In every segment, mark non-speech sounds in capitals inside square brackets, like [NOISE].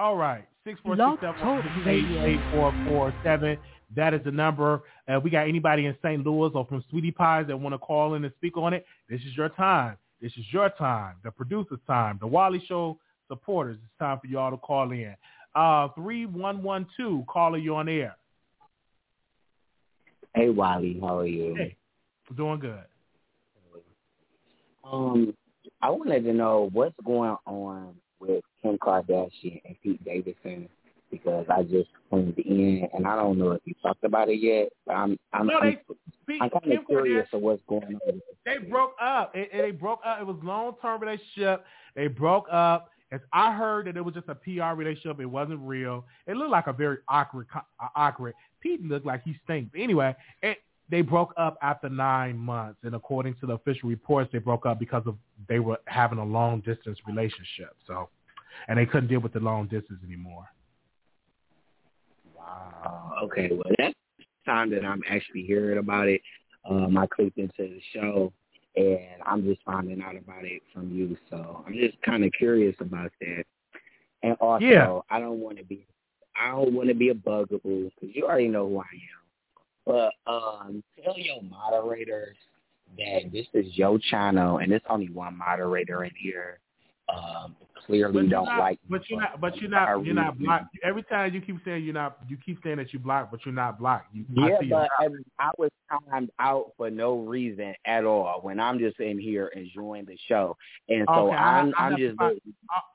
All right. Six four six seven eight eight four four seven. That is the number. Uh, we got anybody in St. Louis or from Sweetie Pies that want to call in and speak on it. This is your time. This is your time. The producer's time. The Wiley Show supporters. It's time for y'all to call in. Uh, three one one two. Caller, you on air. Hey Wiley. how are you? Hey, doing good. Um, I wanted to know what's going on with Kim Kardashian and Pete Davidson because I just tuned in and I don't know if you talked about it yet, but I'm I'm no, I'm, I'm kind of curious of what's going on. They broke up. It, it, they broke up. It was long term relationship. They broke up. As I heard that it was just a PR relationship. It wasn't real. It looked like a very awkward, awkward. Pete looked like he stinks. Anyway, it, they broke up after nine months, and according to the official reports, they broke up because of they were having a long distance relationship. So, and they couldn't deal with the long distance anymore. Wow. Okay. Well, that's the time that I'm actually hearing about it. Um, I clicked into the show, and I'm just finding out about it from you. So I'm just kind of curious about that. And also, yeah. I don't want to be, I don't want to be a bugaboo because you already know who I am. But um, tell your moderators that this is your channel, and there's only one moderator in here. Um, clearly don't not, like. But you're not. But you're not. You're not blocked. Every time you keep saying you're not, you keep saying that you blocked, but you're not blocked. You, yeah, but I, I was timed out for no reason at all when I'm just in here enjoying the show, and so okay, I'm I, I I'm just. Find,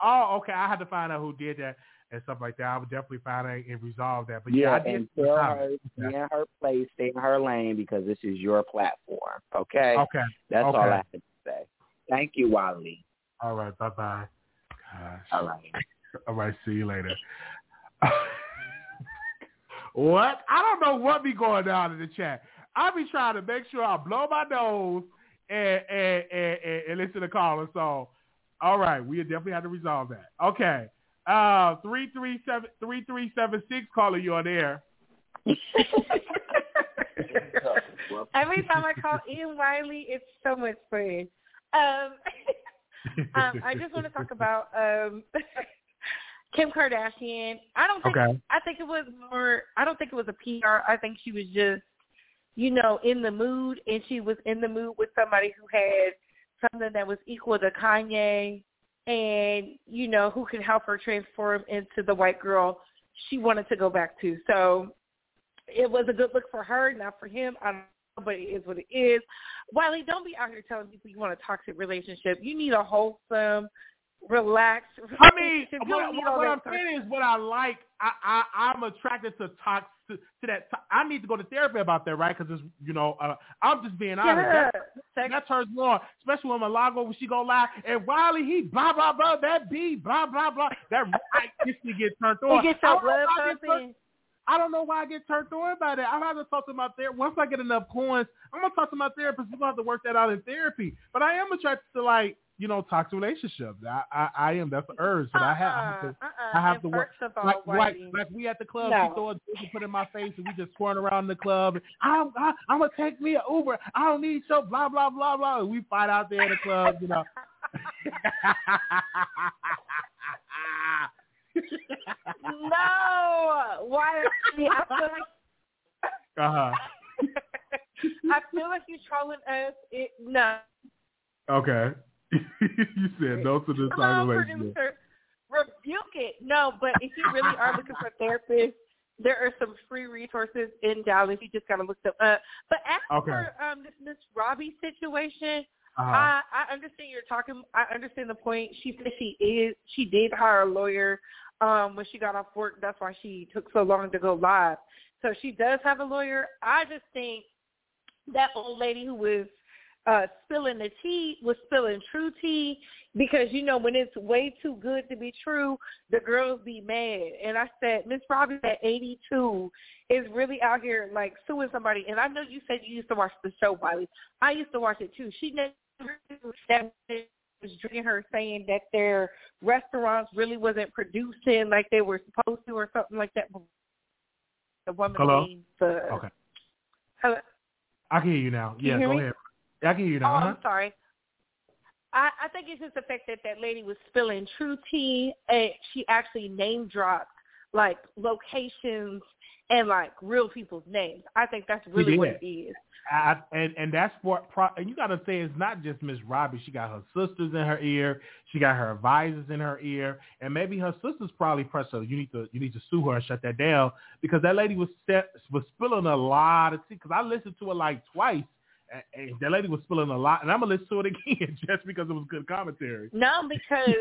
oh, okay. I had to find out who did that and stuff like that. I would definitely find out and resolve that. But yeah, yeah I did and tell her stay in her place, stay in her lane because this is your platform. Okay. Okay. That's okay. all I have to say. Thank you, Wiley. All right. Bye bye. All right. [LAUGHS] All right. See you later. [LAUGHS] what? I don't know what be going on in the chat. I be trying to make sure I blow my nose and and and, and, and listen to callers. So, all right, we definitely have to resolve that. Okay. Uh, three three seven three three seven six caller, you on air. [LAUGHS] Every time I call Ian Wiley, it's so much fun. Um, [LAUGHS] um, I just want to talk about um, [LAUGHS] Kim Kardashian. I don't think Okay. I think it was more. I don't think it was a PR. I think she was just, you know, in the mood, and she was in the mood with somebody who had something that was equal to Kanye, and you know, who could help her transform into the white girl she wanted to go back to. So it was a good look for her, not for him. I don't know, but it is what it is. Wiley, don't be out here telling people you want a toxic relationship. You need a wholesome, relaxed I mean, what, what, what I'm saying is what I like. I, I I'm attracted to toxic to, to that. To, I need to go to therapy about that, right? Because it's you know uh, I'm just being honest. Yeah, That, that turns me on, especially when Malago when she go live and Wiley he blah blah blah that B blah blah blah that I instantly [LAUGHS] get turned on. it gets I don't blood I get turned- pumping. I don't know why I get turned on by that. I'll have to talk to my therapist. Once I get enough coins, I'm gonna talk to my therapist. We're gonna have to work that out in therapy. But I am attracted to like, you know, toxic relationships. I I, I am. That's the urge that I have. I have to, Uh-uh, I have to work. first of all, Like, like, like we at the club, No. she throw a drink and put in my face, and we just squirting around the club. I'm, I, I'm gonna take me an Uber. I don't need so blah blah blah blah. And we fight out there in the club, you know. no, why? I feel like [LAUGHS] uh huh. [LAUGHS] I feel like you're trolling us. It, no, Okay. [LAUGHS] you said no to the come on, toxic relationship. producer, rebuke it. No, but if you really are looking for a therapist, there are some free resources in Dallas. You just gotta look them up. But as Okay. for um, this Miss Robbie situation, Uh-huh. I, I understand you're talking. I understand the point. She said she is. She did hire a lawyer um, when she got off work. That's why she took so long to go live. So she does have a lawyer. I just think that old lady who was uh, spilling the tea was spilling true tea because you know when it's way too good to be true, the girls be mad. And I said, Miss Robbie at 82 is really out here like suing somebody. And I know you said you used to watch the show, Wiley. I used to watch it too. She never that was drinking her saying that their restaurants really wasn't producing like they were supposed to or something like that. The woman Hello? named the Okay. Hello? I can hear you now. You Yeah, hear go me? ahead. I can hear you Oh, now. I'm Uh-huh. sorry. I, I think it's just the fact that that lady was spilling true tea, and she actually name dropped like locations and like real people's names. I think that's really what it is. I, and and that's what pro, and you got to say it's not just Miss Robbie. She got her sisters in her ear. She got her advisors in her ear, and maybe her sisters probably pressed her. You need to you need to sue her and shut that down because that lady was set, was spilling a lot of tea. Because I listened to it like twice, and that lady was spilling a lot, and I'm gonna listen to it again [LAUGHS] just because it was good commentary. No, because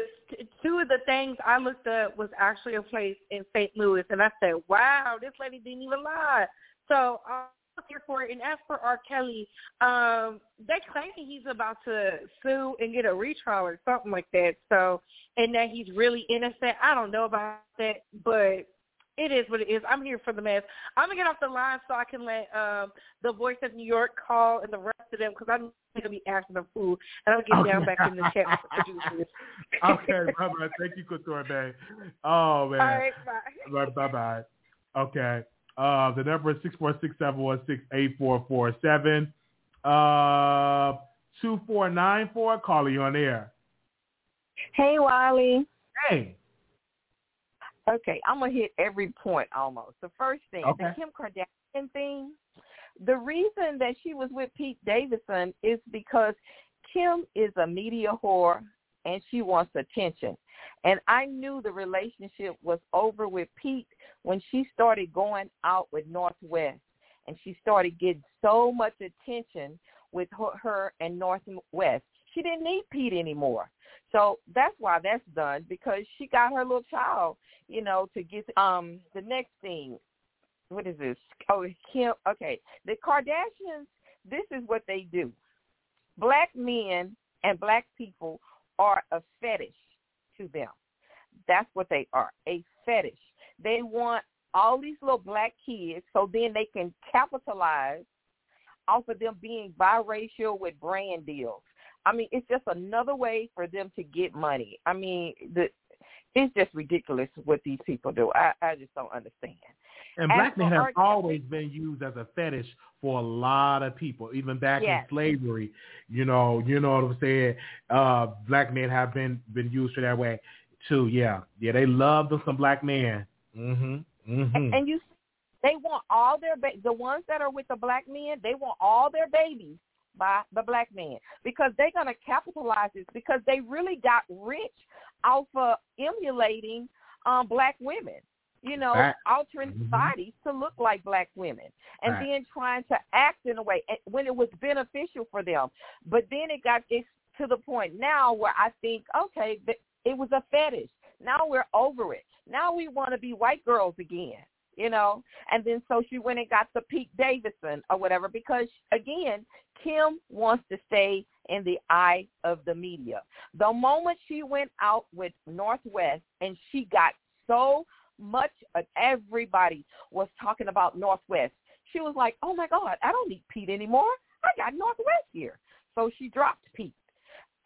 two of the things I looked up was actually a place in St. Louis, and I said, "Wow, this lady didn't even lie." So I was here for it. And as for R. Kelly, um, they claim he's about to sue and get a retrial or something like that. So, and that he's really innocent. I don't know about that, but it is what it is. I'm here for the mess. I'm gonna get off the line so I can let um the voice of New York call and the rest of them because I'm gonna be asking them food and I'm gonna get okay. down back in the chat for [LAUGHS] producers. okay, bye bye. Thank you, Couture Bay. Oh [LAUGHS] man. All right, bye. Bye bye. Okay. Uh, the number is six four six seven one six eight four four seven. Uh, two four nine four. Call you on air. Hey, Wiley. Hey. Okay, I'm gonna hit every point almost. The first thing, okay. the Kim Kardashian thing. The reason that she was with Pete Davidson is because Kim is a media whore and she wants attention. And I knew the relationship was over with Pete when she started going out with North West and she started getting so much attention with her, her and North West. She didn't need Pete anymore. So that's why that's done because she got her little child, you know, to get um the next thing. What is this? Oh, Kim. Okay, the Kardashians. This is what they do. Black men and black people are a fetish to them. That's what they are, a fetish. They want all these little black kids so then they can capitalize off of them being biracial with brand deals. I mean, it's just another way for them to get money. I mean, the it's just ridiculous what these people do. I, I just don't understand. And black men have always been used as a fetish for a lot of people, even back yes. in slavery. You know, you know what I'm saying. Uh, black men have been been used for that way too. Yeah, yeah, they love them some black men. Mhm. Mhm. And, and you, they want all their ba- the ones that are with the black men. They want all their babies by the black man because they're going to capitalize this because they really got rich off of emulating um black women you know, right. altering mm-hmm. bodies to look like black women and right. then trying to act in a way when it was beneficial for them. But then it got it's to the point now where I think, okay, it was a fetish. Now we're over it. Now we want to be white girls again, you know? And then so she went and got the Pete Davidson or whatever because, again, Kim wants to stay in the eye of the media. The moment she went out with North West and she got so much of everybody was talking about North West. She was like, oh my God, I don't need Pete anymore. I got North West here. So she dropped Pete.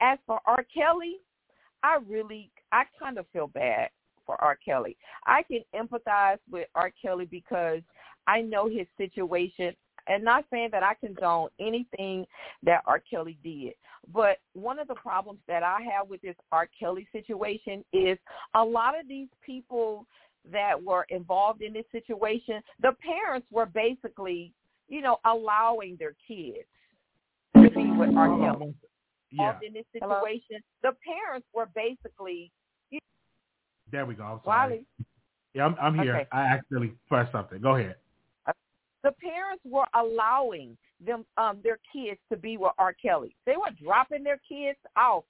As for R. Kelly, I really, I kind of feel bad for R. Kelly. I can empathize with R. Kelly because I know his situation and not saying that I condone anything that R. Kelly did. But one of the problems that I have with this R. Kelly situation is a lot of these people that were involved in this situation, the parents were basically, you know, allowing their kids to be with R. Oh, Kelly. Yeah. Involved in this situation, Hello? the parents were basically. There we go. I'm sorry. Wiley? Yeah, I'm, I'm here. Okay. I accidentally pressed something. Go ahead. The parents were allowing them um their kids to be with R. Kelly. They were dropping their kids off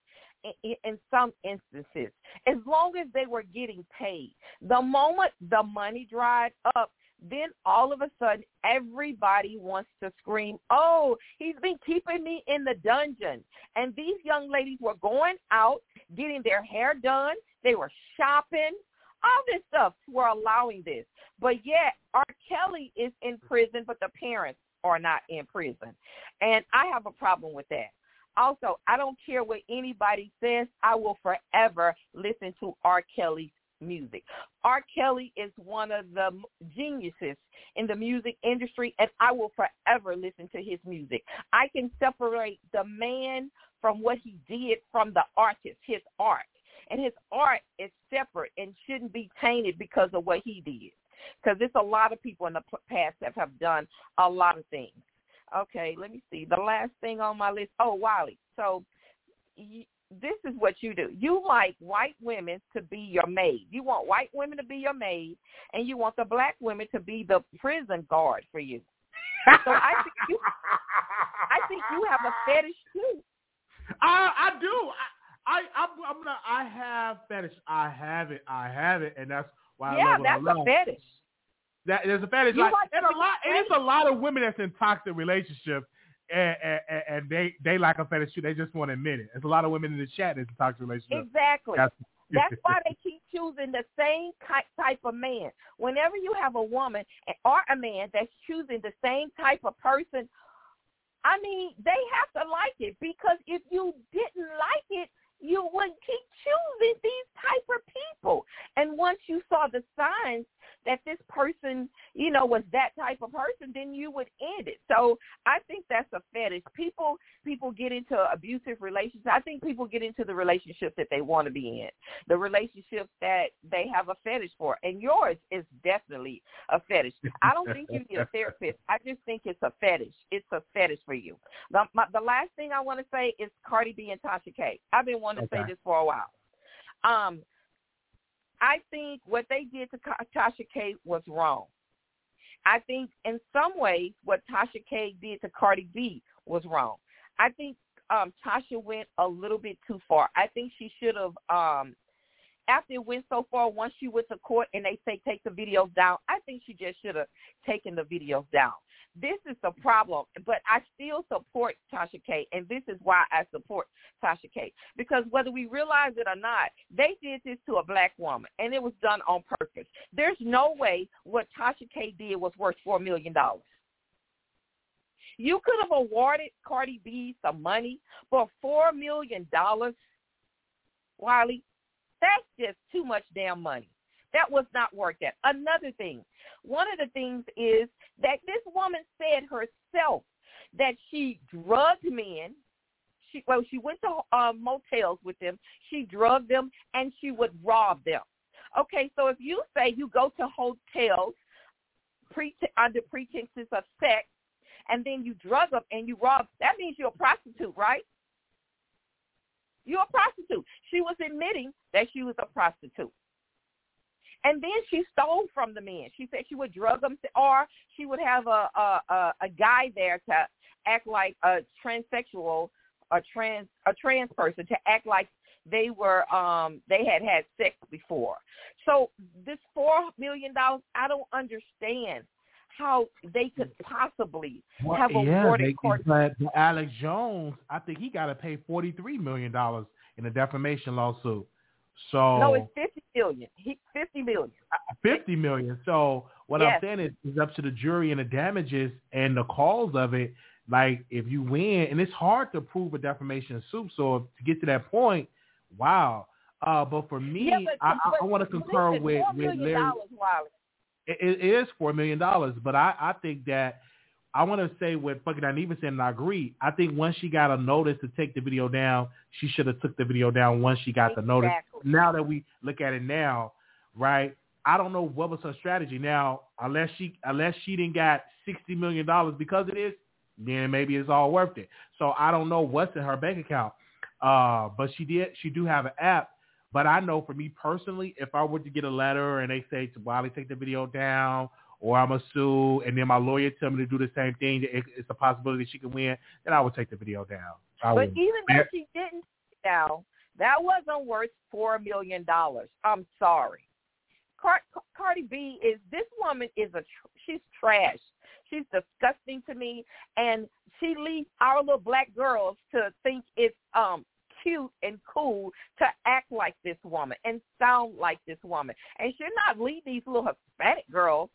in, in some instances, as long as they were getting paid. The moment the money dried up, then all of a sudden everybody wants to scream, oh, he's been keeping me in the dungeon. And these young ladies were going out, getting their hair done. They were shopping. All this stuff were allowing this. But yet R. Kelly is in prison, but the parents are not in prison. And I have a problem with that. Also, I don't care what anybody says. I will forever listen to R. Kelly's music. R. Kelly is one of the geniuses in the music industry, and I will forever listen to his music. I can separate the man from what he did from the artist, his art. And his art is separate and shouldn't be tainted because of what he did. Because there's a lot of people in the past that have done a lot of things. Okay, let me see. The last thing on my list. Oh, Wiley. So this is what you do. You like white women to be your maid. You want white women to be your maid, and you want the black women to be the prison guard for you. So I think you, I think you have a fetish too. I [LAUGHS] oh, I do. I I'm, I'm gonna. I have fetish. I have it. I have it, and that's why. Yeah, I love that's a fetish. That there's a fetish. Like, like and a lot. It's a lot of women that's in toxic relationships. And, and, and they they like a fetish too. They just want to admit it. There's a lot of women in the chat that's in toxic relationships. Exactly. That's- That's why they keep choosing the same type of man. Whenever you have a woman or a man that's choosing the same type of person, I mean, they have to like it because if you didn't like it, you wouldn't keep choosing these type of people. And once you saw the signs that this person, you know, was that type of person, then you would end it. So I think that's a fetish. People people get into abusive relationships. I think people get into the relationships that they want to be in, the relationships that they have a fetish for. And yours is definitely a fetish. I don't think you need a therapist. I just think it's a fetish. It's a fetish for you. The, my, the last thing I want to say is Cardi B and Tasha K. I've been wanting to say this for a while. Um, I think what they did to Tasha K was wrong. I think in some ways what Tasha K did to Cardi B was wrong. I think um Tasha went a little bit too far. I think she should have um after it went so far once she went to court and they say take the videos down, I think she just should have taken the videos down. This is the problem, but I still support Tasha K, and this is why I support Tasha K. Because whether we realize it or not, they did this to a black woman, and it was done on purpose. There's no way what Tasha K did was worth $4 million. You could have awarded Cardi B some money but $4 million, Wiley. That's just too much damn money. That was not worth that. Another thing, one of the things is that this woman said herself that she drugged men. She well, she went to uh, motels with them. She drugged them and she would rob them. Okay, so if you say you go to hotels pre- under pretenses of sex, and then you drug them and you rob, that means you're a prostitute, right? You're a prostitute. She was admitting that she was a prostitute. And then she stole from the men. She said she would drug them, or she would have a a, a, a guy there to act like a transsexual, a trans a trans person to act like they were um they had had sex before. So this four million dollars, I don't understand how they could possibly have yeah, awarded they, court. but Alex Jones, I think he got to pay forty three million dollars in a defamation lawsuit. So No, it's fifty million. He fifty million. fifty million. So what Yes. I'm saying is it's up to the jury and the damages and the cause of it. Like if you win, and it's hard to prove a defamation suit. So to get to that point, wow. Uh, but for me, yeah, but, I, I, I want to concur listen, with $4 with million Larry. dollars. It, it is four million dollars, but I, I think that I want to say what fucking Aniva said, and I agree. I think once she got a notice to take the video down, she should have took the video down once she got the notice. Now that we look at it now, right? I don't know what was her strategy. Now, unless she unless she didn't got sixty million dollars because of this, then maybe it's all worth it. So I don't know what's in her bank account. Uh, but she did she do have an app. But I know for me personally, if I were to get a letter and they say to Wiley take the video down or I'm a sue, and then my lawyer tell me to do the same thing, it, it's a possibility she can win, then I would take the video down. I But would. even though Yeah. she didn't now, that wasn't worth four million dollars. I'm sorry. Car- Cardi B is this woman is a tr- she's trash. She's disgusting to me, and she leads our little black girls to think it's um cute and cool to act like this woman and sound like this woman. And should not lead these little Hispanic girls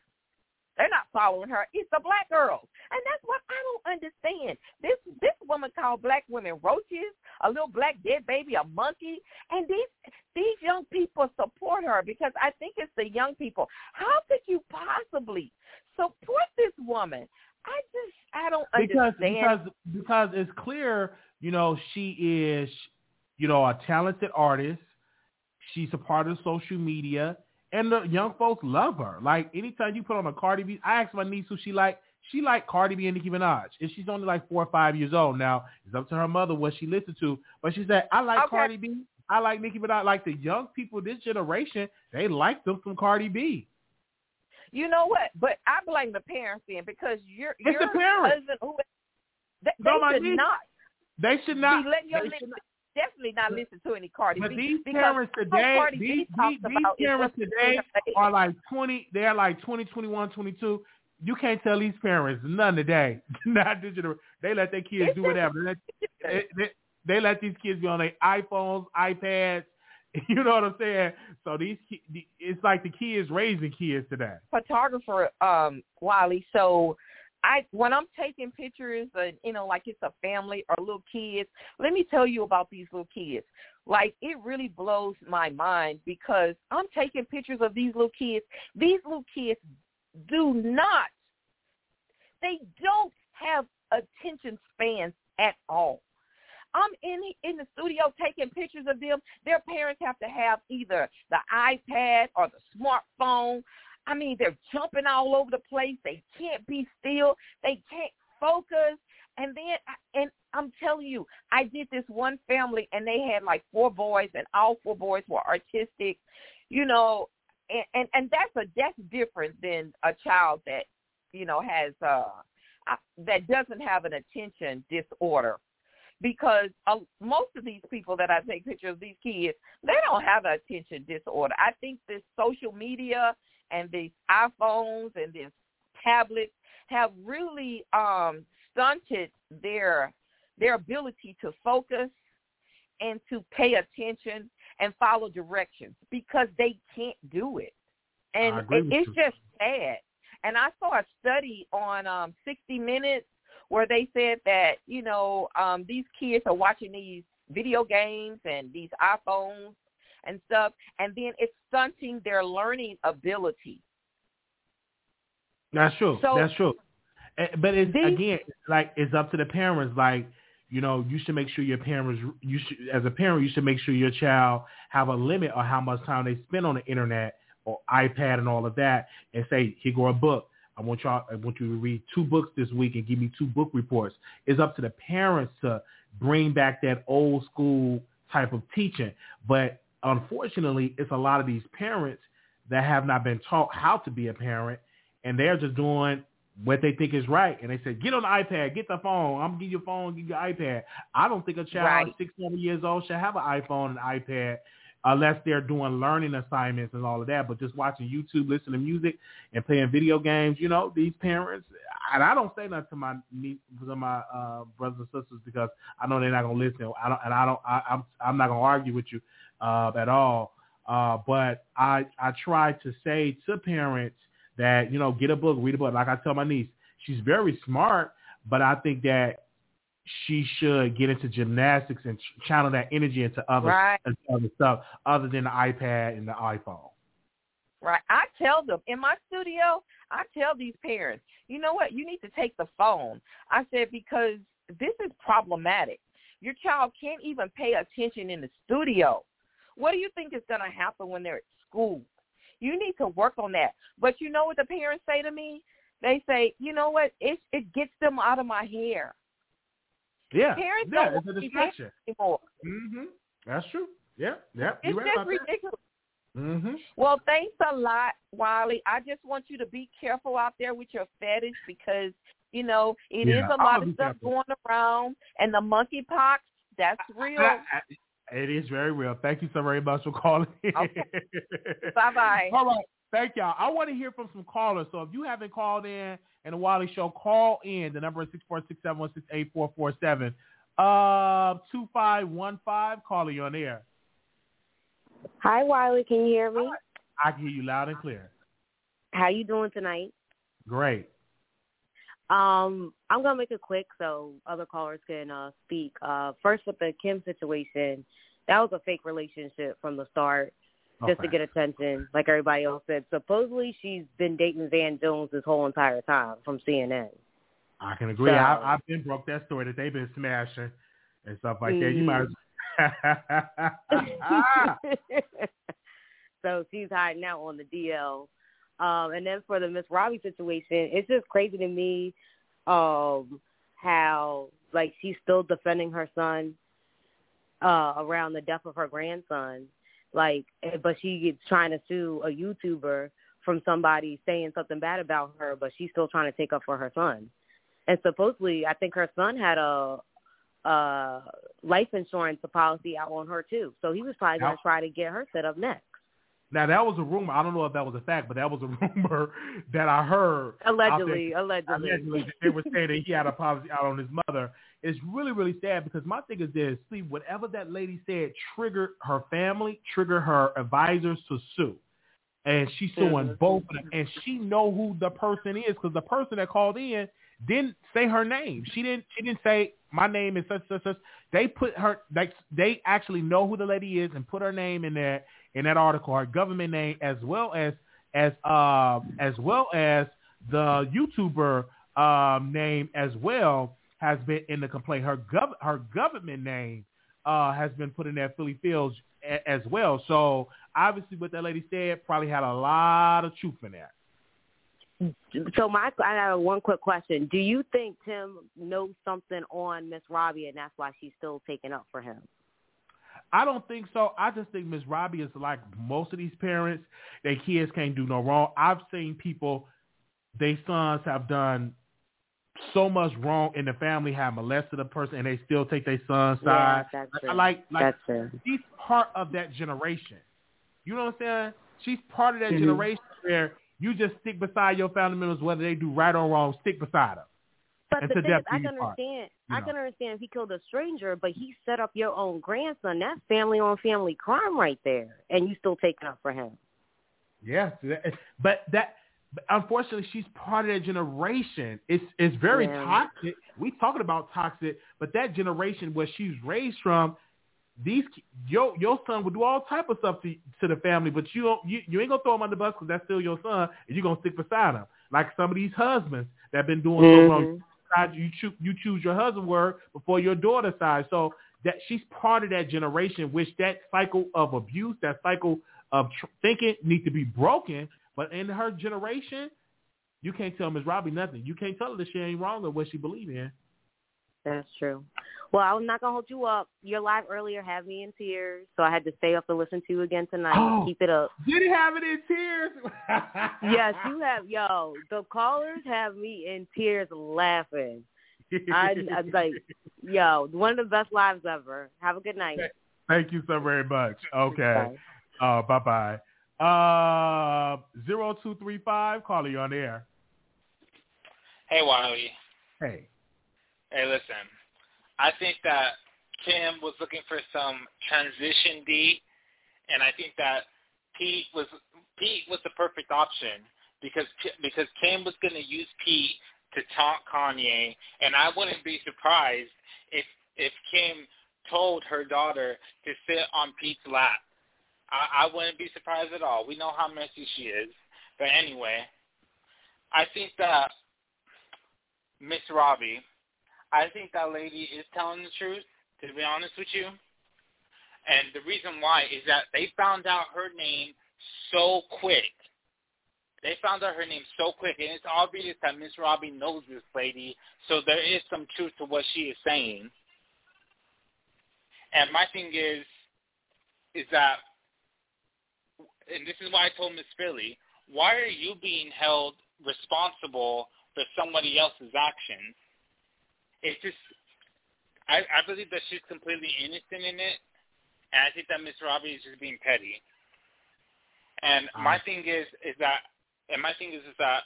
they're not following her. It's the black girls. And that's what I don't understand. This this woman called black women roaches, a little black dead baby, a monkey. And these these young people support her because I think it's the young people. How could you possibly support this woman? I just I don't because understand. because because it's clear you know, she is, you know, a talented artist. She's a part of social media, and the young folks love her. Like anytime you put on a Cardi B, I asked my niece who she like. She like Cardi B and Nicki Minaj, and she's only like four or five years old now. It's up to her mother what she listens to, but she said I like Okay. Cardi B. I like Nicki Minaj. Like the young people this generation, they like them from Cardi B. You know what? But I blame the parents then because your It's your the parents. husband who they, No, they should niece- not They should not. be letting your they li- should not- definitely not listen to any Cardi But B these because parents today, Cardi these, these, these parents today are like 20, they're like 20, 21, 22. You can't tell these parents none today. [LAUGHS] Not digital. They let their kids do whatever. They let, they, they, let these kids be on their iPhones, iPads. [LAUGHS] You know what I'm saying? So these, it's like the kids raising kids today. photographer, um, Wiley. So I when I'm taking pictures, uh, you know, like it's a family or little kids. Let me tell you about these little kids. Like it really blows my mind because I'm taking pictures of these little kids. These little kids do not. They don't have attention spans at all. I'm in the, in the studio taking pictures of them. Their parents have to have either the iPad or the smartphone. I mean, they're jumping all over the place. They can't be still. They can't focus. And then, and I'm telling you, I did this one family, and they had like four boys, and all four boys were artistic, you know, and and, and that's a that's different than a child that, you know, has uh uh, that doesn't have an attention disorder because uh, most of these people that I take pictures of these kids, they don't have an attention disorder. I think this social media and these iPhones and these tablets have really um, stunted their their ability to focus and to pay attention and follow directions because they can't do it. And it, it's you. just sad. And I saw a study on um 60 Minutes where they said that, you know, um these kids are watching these video games and these iPhones and stuff and then it's stunting their learning ability. That's true. So- That's true. Eh, But it's These- again, like it's up to the parents. Like you know, you should make sure your parents. You should, as a parent, you should make sure your child have a limit on how much time they spend on the internet or iPad and all of that, and say, here go a book. I want y'all. I want you to read two books this week and give me two book reports. It's up to the parents to bring back that old school type of teaching. But unfortunately, it's a lot of these parents that have not been taught how to be a parent, and they're just doing what they think is right. And they say, get on the iPad, get the phone. I'm gonna give you a phone, give you an iPad. I don't think a child Right. six, seven years old should have an iPhone and iPad unless they're doing learning assignments and all of that. But just watching YouTube, listening to music, and playing video games, you know, these parents. And I don't say nothing to my to my uh, brothers and sisters because I know they're not gonna listen. I don't, and I don't. I, I'm I'm not gonna argue with you uh, at all. Uh, but I I try to say to parents that you know get a book, read a book. Like I tell my niece, she's very smart, but I think that she should get into gymnastics and ch- channel that energy into other Right. into other stuff other than the iPad and the iPhone. Right. I tell them in my studio, I tell these parents, you know what, you need to take the phone. I said, because this is problematic. Your child can't even pay attention in the studio. What do you think is going to happen when they're at school? You need to work on that. But you know what the parents say to me? They say, you know what, it, it gets them out of my hair. Yeah, Parents yeah, don't it's a want to be distraction. Anymore. hmm That's true. Yeah, yeah, It's right just ridiculous. hmm Well, thanks a lot, Wiley. I just want you to be careful out there with your fetish because, you know, it is Yeah, a I'm lot of stuff careful. going around. And the monkeypox, that's real. I- I- It is very real. Thank you so very much for calling. Okay. [LAUGHS] Bye-bye. All right. Thank y'all. I want to hear from some callers. So if you haven't called in in the Wiley Show, call in. The number is six four six seven one six eight four four seven. Uh, two five one five. Calling you on air. Hi, Wiley. Can you hear me? I can hear you loud and clear. How you doing tonight? Great. Um, I'm gonna make it quick so other callers can uh, speak. Uh, first, with the Kim situation, that was a fake relationship from the start, just to get attention. Like everybody else said, supposedly she's been dating Van Jones this whole entire time from CNN. I can agree. So- I, I've been broke that story that they've been smashing. and stuff like that. You might. As- [LAUGHS] so she's hiding out on the DL. Um, and then for the Miss Robbie situation, it's just crazy to me um, how like she's still defending her son uh, around the death of her grandson. Like, eh, but she is trying to sue a YouTuber from somebody saying something bad about her, but she's still trying to take up for her son. And supposedly, I think her son had a uh life insurance policy out on her too. So he was probably going to try to get her set up next. Now that was a rumor. I don't know if that was a fact, but that was a [LAUGHS] rumor that I heard. Allegedly, allegedly. Allegedly, they were saying that he had a policy out on his mother. It's really, really sad because my thing is this: see, whatever that lady said triggered her family, triggered her advisors to sue, and she's suing both of them, and she know who the person is because the person that called in didn't say her name. She didn't. She didn't say my name is such such such. They put her. Like they actually know who the lady is and put her name in there in that article, her government name as well as as uh, as well as the YouTuber um, name as well has been in the complaint. Her gov- her government name uh, has been put in there, Philly Fields a- as well. So obviously, what that lady said probably had a lot of truth in that. So my, I have one quick question. Do you think Tim knows something on Miss Robbie, and that's why she's still taking up for him? I don't think so. I just think Miss Robbie is like most of these parents. Their kids can't do no wrong. I've seen people, their sons have done so much wrong in the family, have molested a person, and they still take their son's side. Yeah, that's true. Like, like that's true. she's part of that generation. You know what I'm saying? She's part of that mm-hmm. generation where you just stick beside your family members, whether they do right or wrong. Stick beside them. But the thing is, I can understand. I can understand if he killed a stranger, but he set up your own grandson. That's family on family crime right there, and you still taking up for him. Yes, but that. Unfortunately, she's part of that generation. It's it's very yeah. toxic. We talking about toxic, but that generation where she's raised from, these your your son would do all type of stuff to to the family, but you don't you, you ain't gonna throw him on the bus because that's still your son, and you're gonna stick beside him. Like some of these husbands that been doing mm-hmm. so long you choose you choose your husband word before your daughter side. So that she's part of that generation, which that cycle of abuse, that cycle of tr- thinking needs to be broken. But in her generation, you can't tell Miss Robbie nothing. You can't tell her that she ain't wrong or what she believe in. That's true. Well, I'm not gonna hold you up. Your live earlier had me in tears, so I had to stay up to listen to you again tonight. Oh, [GASPS] Keep it up. Did he have it in tears? [LAUGHS] yes, you have. Yo, the callers have me in tears laughing. I, I like, [LAUGHS] yo, one of the best lives ever. Have a good night. Thank you so very much. Okay. Uh, bye bye. Uh, zero two three five. Caller, you on the air. Hey, Wiley. Hey. Hey, listen. I think that Kim was looking for some transition D, and I think that Pete was Pete was the perfect option because because Kim was going to use Pete to taunt Kanye, and I wouldn't be surprised if if Kim told her daughter to sit on Pete's lap. I, I wouldn't be surprised at all. We know how messy she is, but anyway, I think that Miss Robbie I think that lady is telling the truth, to be honest with you. And the reason why is that they found out her name so quick. They found out her name so quick, and it's obvious that Miss Robbie knows this lady, so there is some truth to what she is saying. And my thing is, is that, and this is why I told Miss Philly, why are you being held responsible for somebody else's actions? it's just I, I believe that she's completely innocent in it, and I think that Miss Robbie is just being petty. And um, my thing is is that, and my thing is is that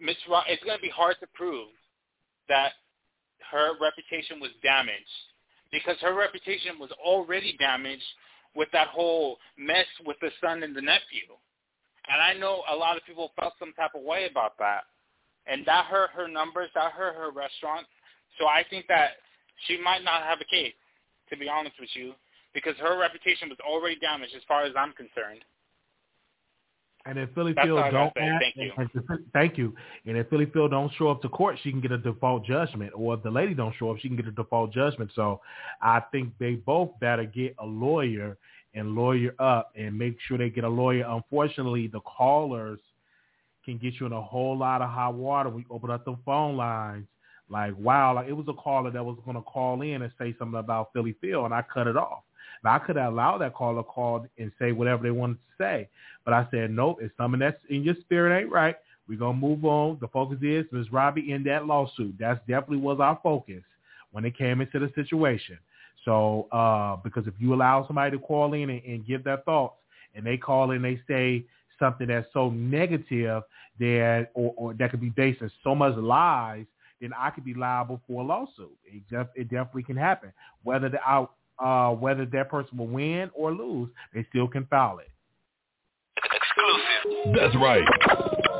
Miss Ro- it's going to be hard to prove that her reputation was damaged because her reputation was already damaged with that whole mess with the son and the nephew. And I know a lot of people felt some type of way about that. And that hurt her numbers, that hurt her restaurant, so I think that she might not have a case, to be honest with you, because her reputation was already damaged as far as I'm concerned. And if Philly That's Field all I gotta don't act- Thank you. and- thank you. And if Philly Phil don't show up to court, she can get a default judgment. Or if the lady don't show up, she can get a default judgment. So I think they both better get a lawyer and lawyer up and make sure they get a lawyer. Unfortunately, the callers can get you in a whole lot of hot water when you open up the phone lines. Like, wow, like it was a caller that was going to call in and say something about Philly Phil, and I cut it off. Now, I could have allowed that caller call and say whatever they wanted to say, but I said, nope, it's something that's in your spirit ain't right. We're going to move on. The focus is Ms. Robbie in that lawsuit. That's definitely was our focus when it came into the situation. So, uh, because if you allow somebody to call in and, and give their thoughts and they call in, they say something that's so negative that, or, or that could be based on so much lies, then I could be liable for a lawsuit. It, def- it definitely can happen. Whether the out, uh, whether that person will win or lose, they still can file it. Exclusive. That's right.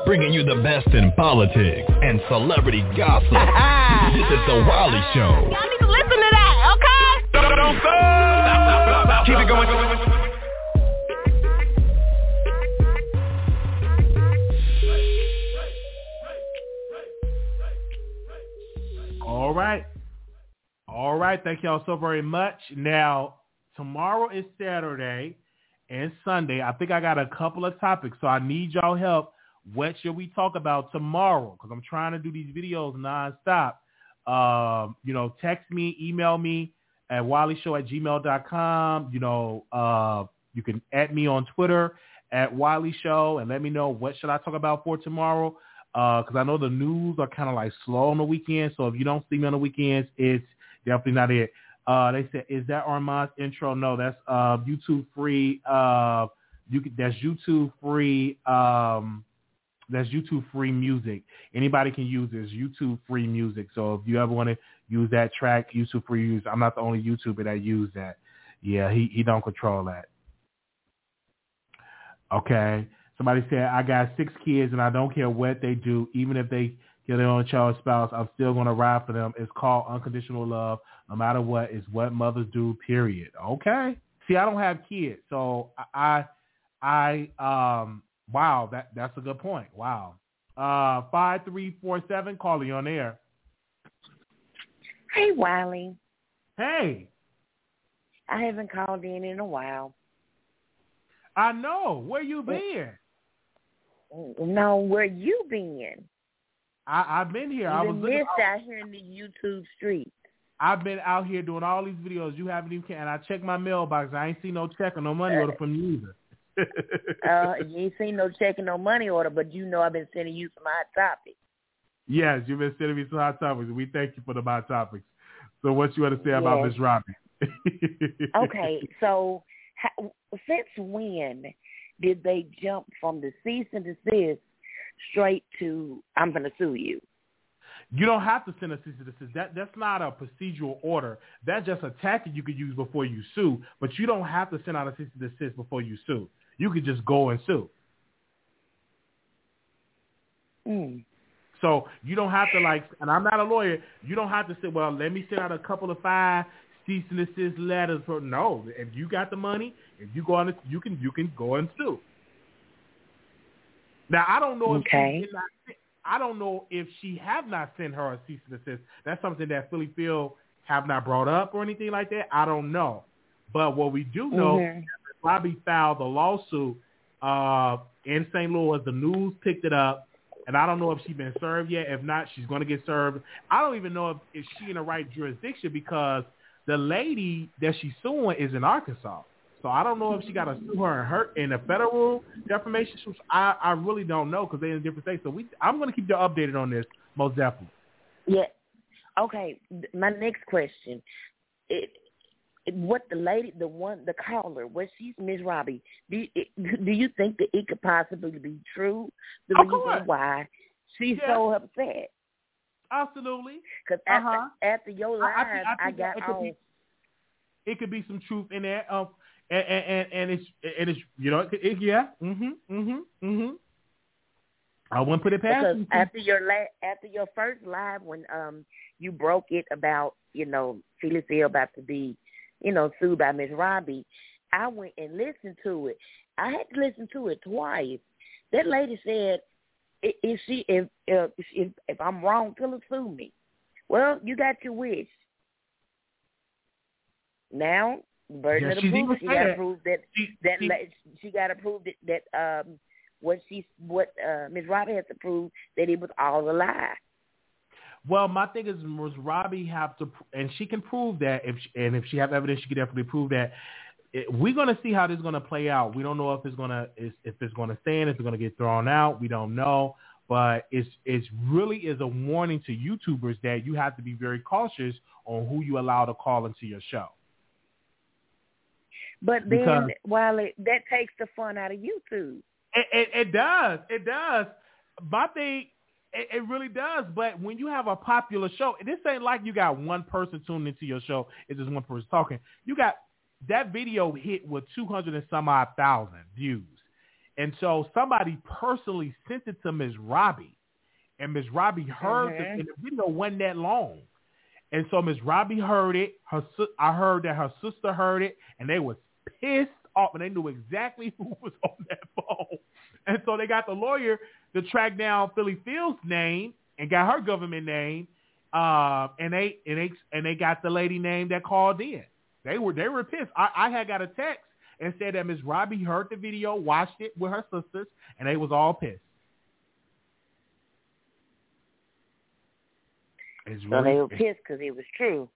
Bringing you the best in politics and celebrity gossip. [LAUGHS] this is the Wiley Show. Y'all need to listen to that, okay? Don't, don't stop. Keep it going. All right. All right. Thank y'all so very much. Now, tomorrow is Saturday and Sunday. I think I got a couple of topics, so I need y'all help. What should we talk about tomorrow? Because I'm trying to do these videos nonstop. Um, you know, text me, email me at wileyshow at gmail.com. You know, uh, you can add me on Twitter at Wiley Show and let me know what should I talk about for tomorrow because I know the news are kind of like slow on the weekend. So if you don't see me on the weekends, it's definitely not it. Uh, they said, is that Armand's intro? No, that's uh, YouTube free. Uh, you can, that's YouTube free. Um, that's YouTube free music. Anybody can use this YouTube free music. So if you ever want to use that track, YouTube free use. I'm not the only YouTuber that use that. Yeah, he he don't control that. Okay. Somebody said, I got six kids and I don't care what they do, even if they kill their own child spouse, I'm still going to ride for them. It's called unconditional love. No matter what, it's what mothers do, period. Okay. See, I don't have kids. So I, I, um, wow, that, that's a good point. Wow. Uh, 5347, calling on air. Hey, Wiley. Hey, I haven't called in in a while. I know. Where you been? No, where you been? I, I've been here. I was looking, missed out here in the YouTube streets. I've been out here doing all these videos. You haven't even and I checked my mailbox. I ain't seen no check or no money order from you either. [LAUGHS] Uh, you ain't seen no check and no money order, but you know I've been sending you some hot topics. yes, you've been sending me some hot topics. We thank you for the hot topics. So what you want to say about Yes. Miss Robbie? [LAUGHS] Okay, so how, since when did they jump from the cease and desist straight to I'm going to sue you? You don't have to send a cease and desist. That that's not a procedural order. That's just a tactic you could use before you sue. But you don't have to send out a cease and desist before you sue. You could just go and sue. Mm. So you don't have to like, and I'm not a lawyer. You don't have to say, well, let me send out a couple of five cease and desist letters. For no, if you got the money, if you go on, you can you can go and sue. Now I don't know if Okay. she not. I don't know if she have not sent her a cease and desist. That's something that Philly Phil have not brought up or anything like that. I don't know. But what we do know Mhm. Bobby filed a lawsuit uh, in St. Louis. The news picked it up, and I don't know if she's been served yet. If not, she's going to get served. I don't even know if, if she in the right jurisdiction because the lady that she's suing is in Arkansas. So I don't know if she got to sue her in her in a federal defamation suit. I I really don't know because they're in different states. So we I'm going to keep you updated on this most definitely. Yeah. Okay. My next question: it, it, what the lady, the one, the caller, what she's Miss Robbie? Do you, it, [LAUGHS] do you think that it could possibly be true? The Of reason course. why she's Yeah. so upset? Absolutely. Because after, Uh-huh. after your live, I I, I got it could on. be- It could be some truth in there. Um, and and, and, and it's and it's you know it, it, yeah. Mhm. Mhm. Mhm. I wouldn't put it past because you. after your la- after your first live when um you broke it about you know Philly Phil about to be you know sued by Miss Robbie, I went and listened to it. I had to listen to it twice That lady said, "If she if if if, if I'm wrong, tell her sue me." Well, you got your wish. Now, burden Yeah, of the proof. She got to that. prove that She- that she- she got to prove that that um what she what uh Miss Robbie has to prove that it was all a lie. Well, my thing is, was Robbie have to, and she can prove that if, she, and if she have evidence, she can definitely prove that. It, we're gonna see how this is gonna play out. We don't know if it's gonna is, if it's gonna stand, if it's gonna get thrown out. We don't know, but it's it's really is a warning to YouTubers that you have to be very cautious on who you allow to call into your show. But then, Because- while it that takes the fun out of YouTube. It, it, it does. It does. My thing, it, it really does. But when you have a popular show, this ain't like you got one person tuned into your show. It's just one person talking. You got that video hit with 200 and some odd thousand views. And so somebody personally sent it to Ms. Robbie. And Ms. Robbie heard Mhm. the, and the video wasn't that long. And so Ms. Robbie heard it. Her I heard that her sister heard it, and they was pissed off, and they knew exactly [LAUGHS] who was on that phone. And so they got the lawyer to track down Philly Phil's name and got her government name, uh, and they and they and they got the lady name that called in. They were they were pissed. I, I had got a text and said that Ms. Robbie heard the video, watched it with her sisters, and they was all pissed. It's So they were pissed because it was true.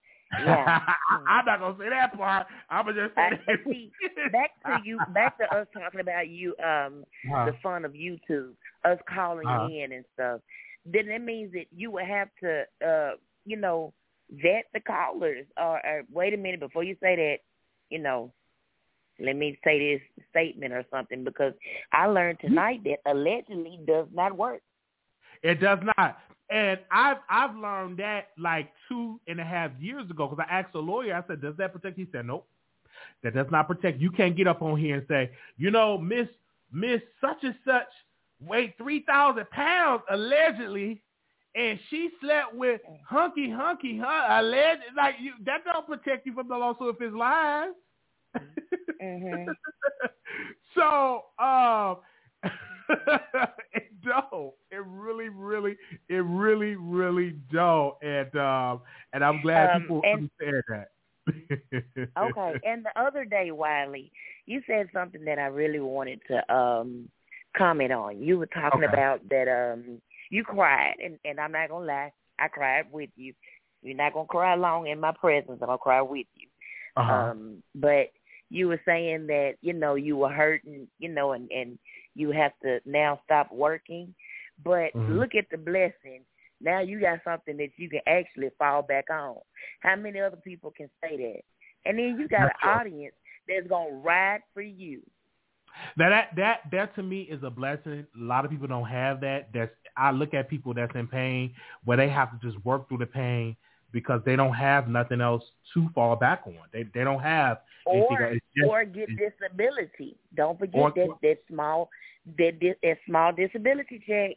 Yeah. [LAUGHS] I'm not gonna say that part. I'm gonna just say I, that. see, back to you, back to us talking about you, um, Uh-huh. the fun of YouTube, us calling Uh-huh. in and stuff. Then that means that you would have to, uh, you know, vet the callers. Or, or wait a minute before you say that, you know, let me say this statement or something because I learned tonight that allegedly does not work. It does not. And I've I've learned that like two and a half years ago because I asked a lawyer. I said, "Does that protect?" He said, "Nope, that does not protect. You can't get up on here and say, you know, Miss Miss such and such weighed three thousand pounds allegedly, and she slept with hunky hunky huh alleged like you that don't protect you from the lawsuit if it's lies." Mm-hmm. [LAUGHS] so um [LAUGHS] it don't. It really, really, it really, really don't. And um and I'm glad Um, people and- understand that. [LAUGHS] Okay. And the other day, Wiley, you said something that I really wanted to um comment on. You were talking Okay. about that um you cried and, and I'm not gonna lie, I cried with you. You're not gonna cry long in my presence, I'm gonna cry with you. uh-huh. Um but you were saying that, you know, you were hurting, you know, and, and you have to now stop working. But Mhm. look at the blessing. Now you got something that you can actually fall back on. How many other people can say that? And then you got That's an audience that's gonna ride for you. Now that that that to me is a blessing. A lot of people don't have that. That's I look at people that's in pain where they have to just work through the pain because they don't have nothing else to fall back on. They they don't have. Or else. Just- or get disability. Don't forget Or- that that small that that small disability check.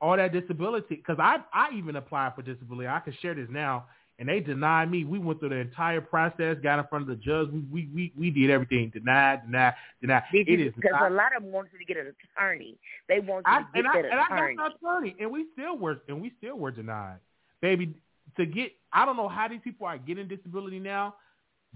all that disability because I I even applied for disability. I can share this now, and they denied me. We went through the entire process, got in front of the judge. We we we, we did everything. Denied, denied, denied. Did It you? is Because not- a lot of them want you to get an attorney. They want you I, to get and I, that and I attorney. got the attorney, and we still were and we still were denied, baby. To get, I don't know how these people are getting disability now,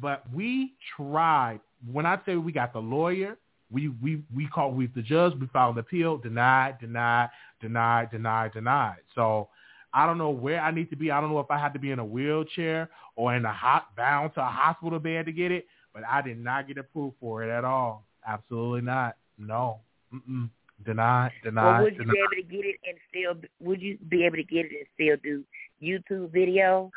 but we tried. When I say we got the lawyer, we we we called we the judge, we filed an appeal, denied, denied, denied, denied, denied. So I don't know where I need to be. I don't know if I had to be in a wheelchair or in a hot bound to a hospital bed to get it, but I did not get approved for it at all. Absolutely not. No. Mm-mm. Denied, denied, Well, would you be able to get it and still? Would you be able to get it and still do YouTube video?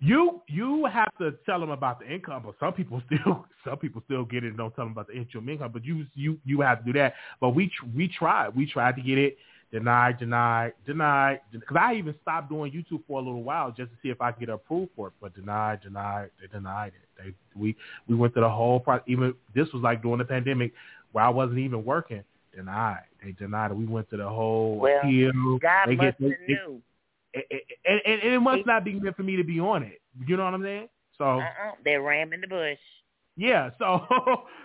You you have to tell them about the income, but some people [LAUGHS] still some people still get it and don't tell them about the interim income. But you you you have to do that. But we we tried we tried to get it denied denied denied because I even stopped doing YouTube for a little while just to see if I could get approved for it. But denied denied they denied it. They we we went through the whole process. Even this was like during the pandemic where I wasn't even working. Denied they denied it. We went through the whole Well, appeal. God They must get- have they- knew. and, and, and it must not be meant for me to be on it. You know what I'm saying? So Uh-uh. They're ramming the bush. yeah, so [LAUGHS]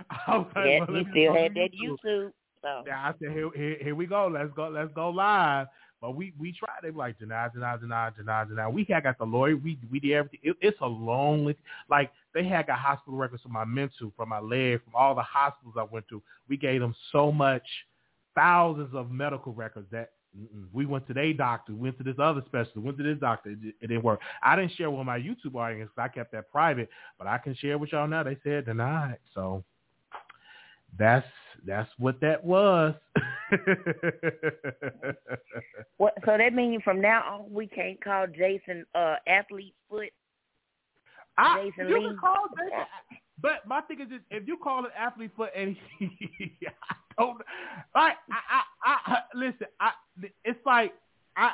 I was like, Yeah, well, you still had that YouTube. YouTube. So yeah, I said, here, here, here we go. Let's go. Let's go live. But we we tried. They were like deny, deny, deny, deny, deny. We had got the lawyer. We we did everything. It, it's a long like they had got hospital records from my mental, from my leg, from all the hospitals I went to. We gave them so much, thousands of medical records that we went to their doctor, went to this other specialist, went to this doctor. It, didn't work. I didn't share with my YouTube audience. I kept that private, but I can share with y'all now. They said denied. So that's that's what that was. [LAUGHS] what? So that means from now on we can't call Jason uh athlete foot. I, Jason you Lee. can call Jason, but my thing is, just, if you call it athlete foot and he, [LAUGHS] I don't, like, I, I, I, listen, I, it's like, I,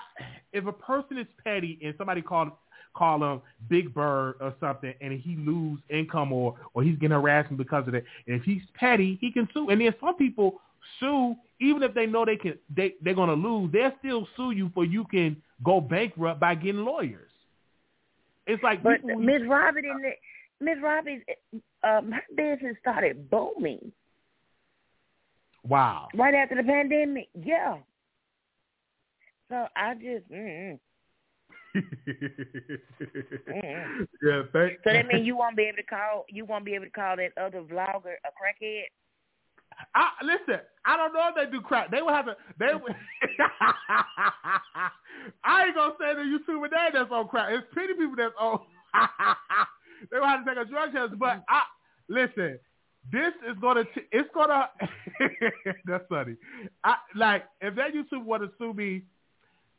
if a person is petty and somebody called call him Big Bird or something, and he lose income or or he's getting harassment because of it. And if he's petty, he can sue. And then some people sue even if they know they can they they're gonna lose. They'll still sue you for you can go bankrupt by getting lawyers. It's like But Miss Robbie didn't. Miss Robbie's um, her business started booming wow. right after the pandemic. Yeah. So I just. Mm-mm. Mm-mm. [LAUGHS] yeah, thank, So that means [LAUGHS] you won't be able to call. You won't be able to call that other vlogger a crackhead. I, listen, I don't know if they do crack. They would have to. They. Would, [LAUGHS] I ain't gonna say the YouTuber name that's on crack. It's pretty people that's on. [LAUGHS] they would have to take a drug test. But I listen. This is gonna. T- it's gonna. [LAUGHS] that's funny. I like if that YouTuber want to sue me.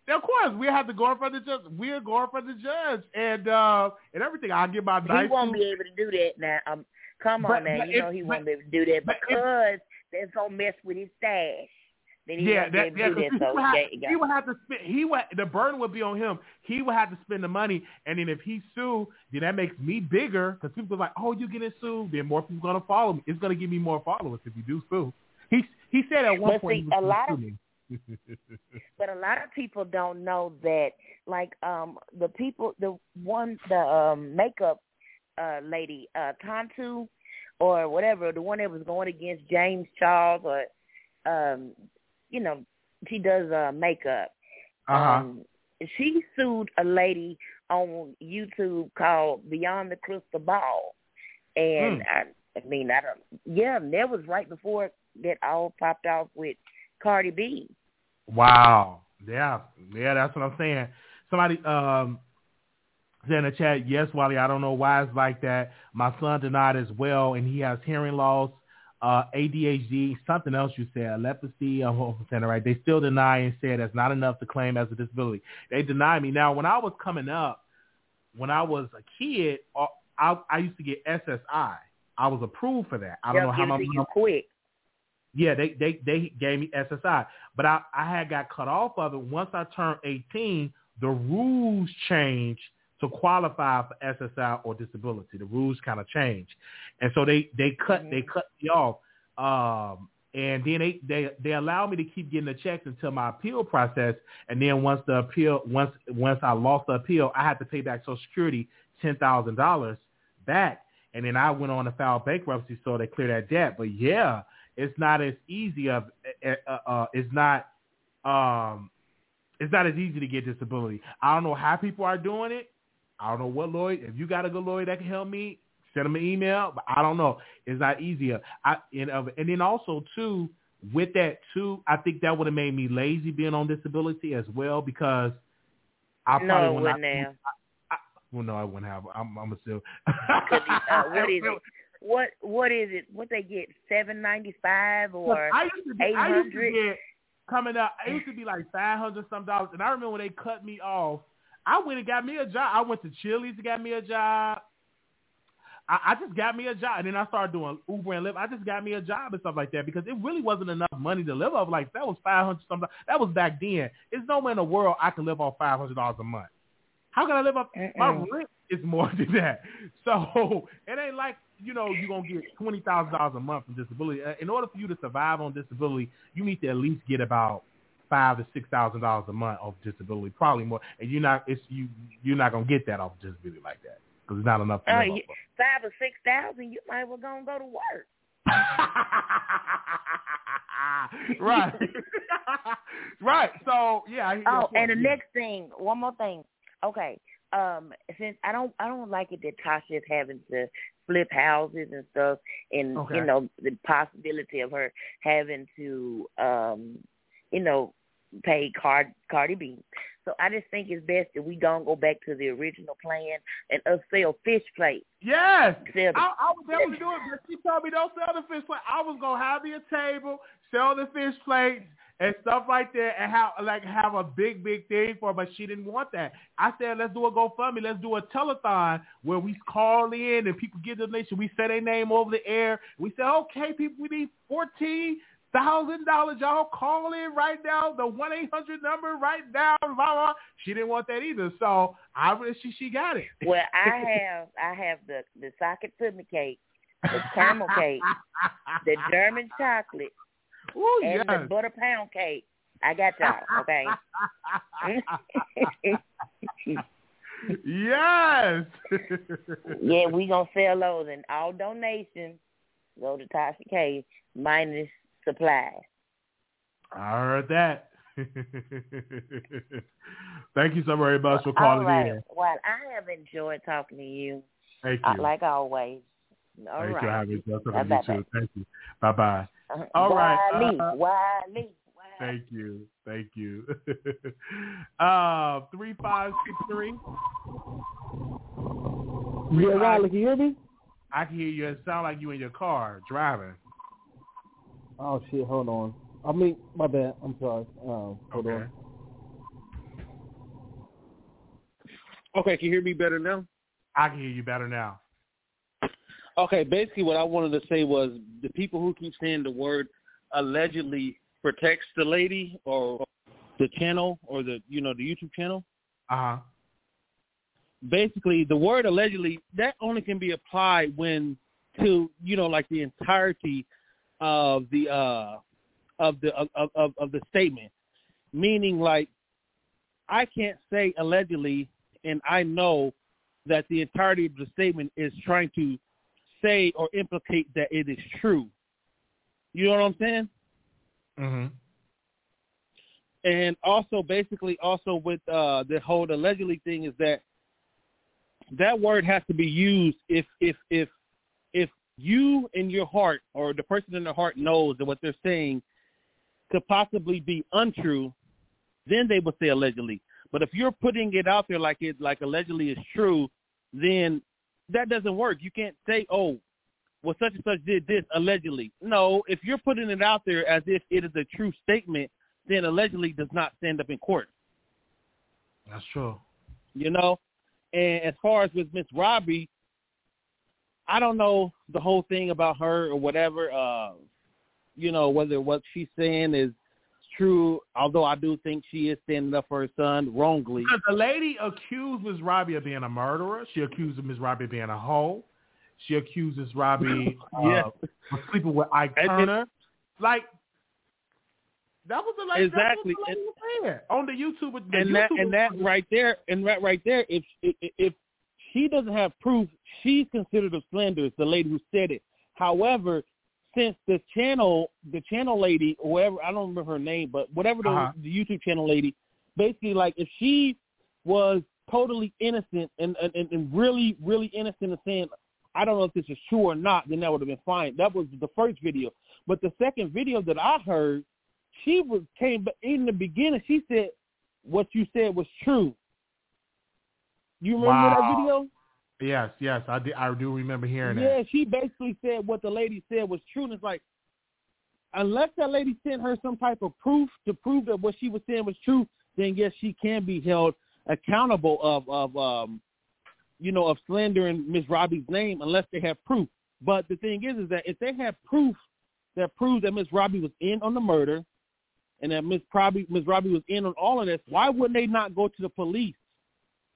Of course, we have to go in front of the judge. We're going in front of the judge, and uh, and everything. I'll get my He won't be able to do that now. Um, come on But- now, but you know he but- won't be able to do that if- because that's gonna mess with his stash. Then he yeah, that, yeah, to do 'cause that. he, So would have, he would have to spend. He would the burden would be on him. He would have to spend the money, and then if he sue, then that makes me bigger because people are like, "Oh, you getting sued?" Then more people gonna follow me. It's gonna give me more followers if you do sue. He he said at one But point see, he was a lot of- me. [LAUGHS] But a lot of people don't know that, like um the people, the one, the um makeup uh lady, uh Tantu, or whatever, the one that was going against James Charles, or um, you know, she does uh makeup. Uh-huh. Um, she sued a lady on YouTube called Beyond the Crystal Ball, and Hmm. I, I mean, I don't. Yeah, and that was right before that all popped off with Cardi B. Wow. Yeah. Yeah, that's what I'm saying. Somebody um said in the chat, yes, Wally, I don't know why it's like that. My son denied as well, and he has hearing loss, uh, ADHD, something else you said, leprosy, I'm saying it right. They still deny and said that's not enough to claim as a disability. They deny me. Now, when I was coming up, when I was a kid, uh, I, I used to get SSI. I was approved for that. I don't They'll know how my you quick. Yeah, they they they gave me SSI, but I I had got cut off of it once I turned 18. The rules changed to qualify for SSI or disability. The rules kind of changed, and so they they cut they cut me off. Um, and then they they they allowed me to keep getting the checks until my appeal process, and then once the appeal once once I lost the appeal, I had to pay back Social Security ten thousand dollars back, and then I went on to file bankruptcy so they clear that debt. But yeah, it's not as easy of uh, uh, uh, it's not um it's not as easy to get disability. I don't know how people are doing it. I don't know what lawyer. If you got a good lawyer that can help me, send them an email. But I don't know. It's not easier. I and uh, and then also too with that too, I think that would have made me lazy being on disability as well because I No, probably would wouldn't not. have. Well, no, I wouldn't have. I'm, I'm a still. Uh, what [LAUGHS] is it? What what is it? What they get? Seven ninety five or I used to be, eight I used to hundred? get coming up. It used to be [LAUGHS] like five hundred some dollars, and I remember when they cut me off. I went and got me a job. I went to Chili's to get me a job. I, I just got me a job, and then I started doing Uber and Lyft. I just got me a job and stuff like that because it really wasn't enough money to live off. Like that was five hundred something. That was back then. There's no way in the world I can live off five hundred dollars a month. How can I live off? My Mm-mm. rent is more [LAUGHS] than that. So it ain't like you know you're gonna get twenty thousand dollars a month from disability. Uh, In order for you to survive on disability, you need to at least get about five to six thousand dollars a month off disability, probably more. And you're not it's you you're not gonna get that off disability like that because it's not enough. Oh, live you, five or six thousand, you might well gonna go to work. [LAUGHS] right. [LAUGHS] right. So yeah. I Oh, and the next thing, one more thing. Okay. Um, since I don't, I don't like it that Tasha is having to flip houses and stuff, and Okay. you know the possibility of her having to, um, you know, pay Card Cardi B. So I just think it's best that we don't go back to the original plan and us sell fish plates. Yes. The- I, I was able to do it, but she told me don't sell the fish plate. I was gonna have me a table, sell the fish plates and stuff like that, and have like have a big big thing for. her, But she didn't want that. I said let's do a GoFundMe, let's do a telethon where we call in and people get donation. We say their name over the air. We say okay, people, we need fourteen thousand dollars. Y'all call in right now. The one eight hundred number right now. Blah, blah. She didn't want that either, so I she she got it. Well, I [LAUGHS] have, I have the the socket pudding cake, the caramel cake, the German chocolate, Ooh, and yes. the butter pound cake. I got y'all. Okay. yes. [LAUGHS] yeah, [LAUGHS] we gonna sell those, and all donations go to Tasha K minus supplies. I heard that. [LAUGHS] Thank you so very much for calling All right. in. Well, I have enjoyed talking to you, Thank uh, you. like always. All Thank right. you. Have a good Bye-bye. you. Thank you. Bye bye. Uh-huh. All right. Wiley, Uh, Wiley. Thank you. Thank you. [LAUGHS] uh, three five six three. Yeah, Riley, can you hear me? I can hear you. It sounds like you in your car driving. Oh shit, hold on. I mean, my bad. I'm sorry. Um, hold Okay. on. Okay, can you hear me better now? I can hear you better now. Okay, basically what I wanted to say was the people who keep saying the word allegedly protects the lady or the channel or the you know the YouTube channel. Uh huh. Basically, the word allegedly that only can be applied when to you know like the entirety of the uh of the of of, of the statement, meaning like I can't say allegedly and I know that the entirety of the statement is trying to say or implicate that it is true. You know what I'm saying? Mm-hmm. And also, basically, also with uh, the whole allegedly thing is that that word has to be used if if if you in your heart or the person in their heart knows that what they're saying could possibly be untrue, then they would say allegedly. But if you're putting it out there like it like allegedly is true, then that doesn't work. You can't say, "Oh, well, such and such did this allegedly." No, if you're putting it out there as if it is a true statement, then allegedly does not stand up in court. That's true. You know, and as far as with Miss Robbie, I don't know the whole thing about her or whatever. Uh, you know, whether what she's saying is true, although I do think she is standing up for her son wrongly. Because the lady accused Miss Robbie of being a murderer. She accused Miss Robbie of being a hoe. She accuses Robbie [LAUGHS] uh, Yes. of sleeping with Ike And- Turner. Like that was the lady. Exactly. That was the lady was on the YouTube. The and that and that right there and that right there if if she doesn't have proof she's considered a slanderous the lady who said it however since the channel the channel lady or whatever i don't remember her name but whatever the, Uh-huh. the youtube channel lady basically like if she was totally innocent and, and and really really innocent and saying i don't know if this is true or not then that would have been fine that was the first video but the second video that i heard she was came but in the beginning she said what you said was true. You remember Wow. that video? Yes, yes, I did. I do remember hearing it. Yeah, that. she basically said what the lady said was true. And it's like, unless that lady sent her some type of proof to prove that what she was saying was true, then yes, she can be held accountable of of um, you know, of slandering Miss Robbie's name unless they have proof. But the thing is, is that if they have proof that proves that Miss Robbie was in on the murder, and that Miss Robbie Miss Robbie was in on all of this, why wouldn't they not go to the police?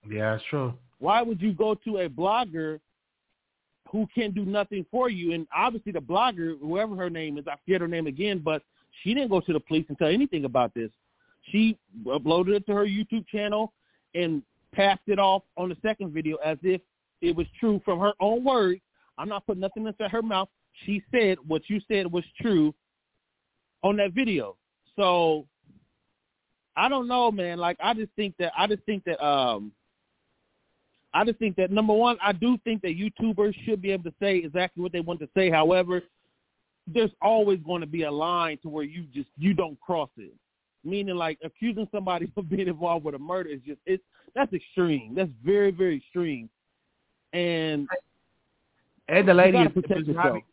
Yeah, it's true. Why would you go to a blogger who can do nothing for you? And obviously the blogger, whoever her name is, I forget her name again, but she didn't go to the police and tell anything about this. She uploaded it to her YouTube channel and passed it off on the second video as if it was true from her own words. I'm not putting nothing into her mouth. she said what you said was true on that video. So I don't know, man. Like I just think that I just think that um I just think that number one, I do think that YouTubers should be able to say exactly what they want to say. However, there's always going to be a line to where you just you don't cross it. Meaning like accusing somebody [LAUGHS] of being involved with a murder is just it's that's extreme. That's very, very extreme. And And the lady is Ms. Robbie,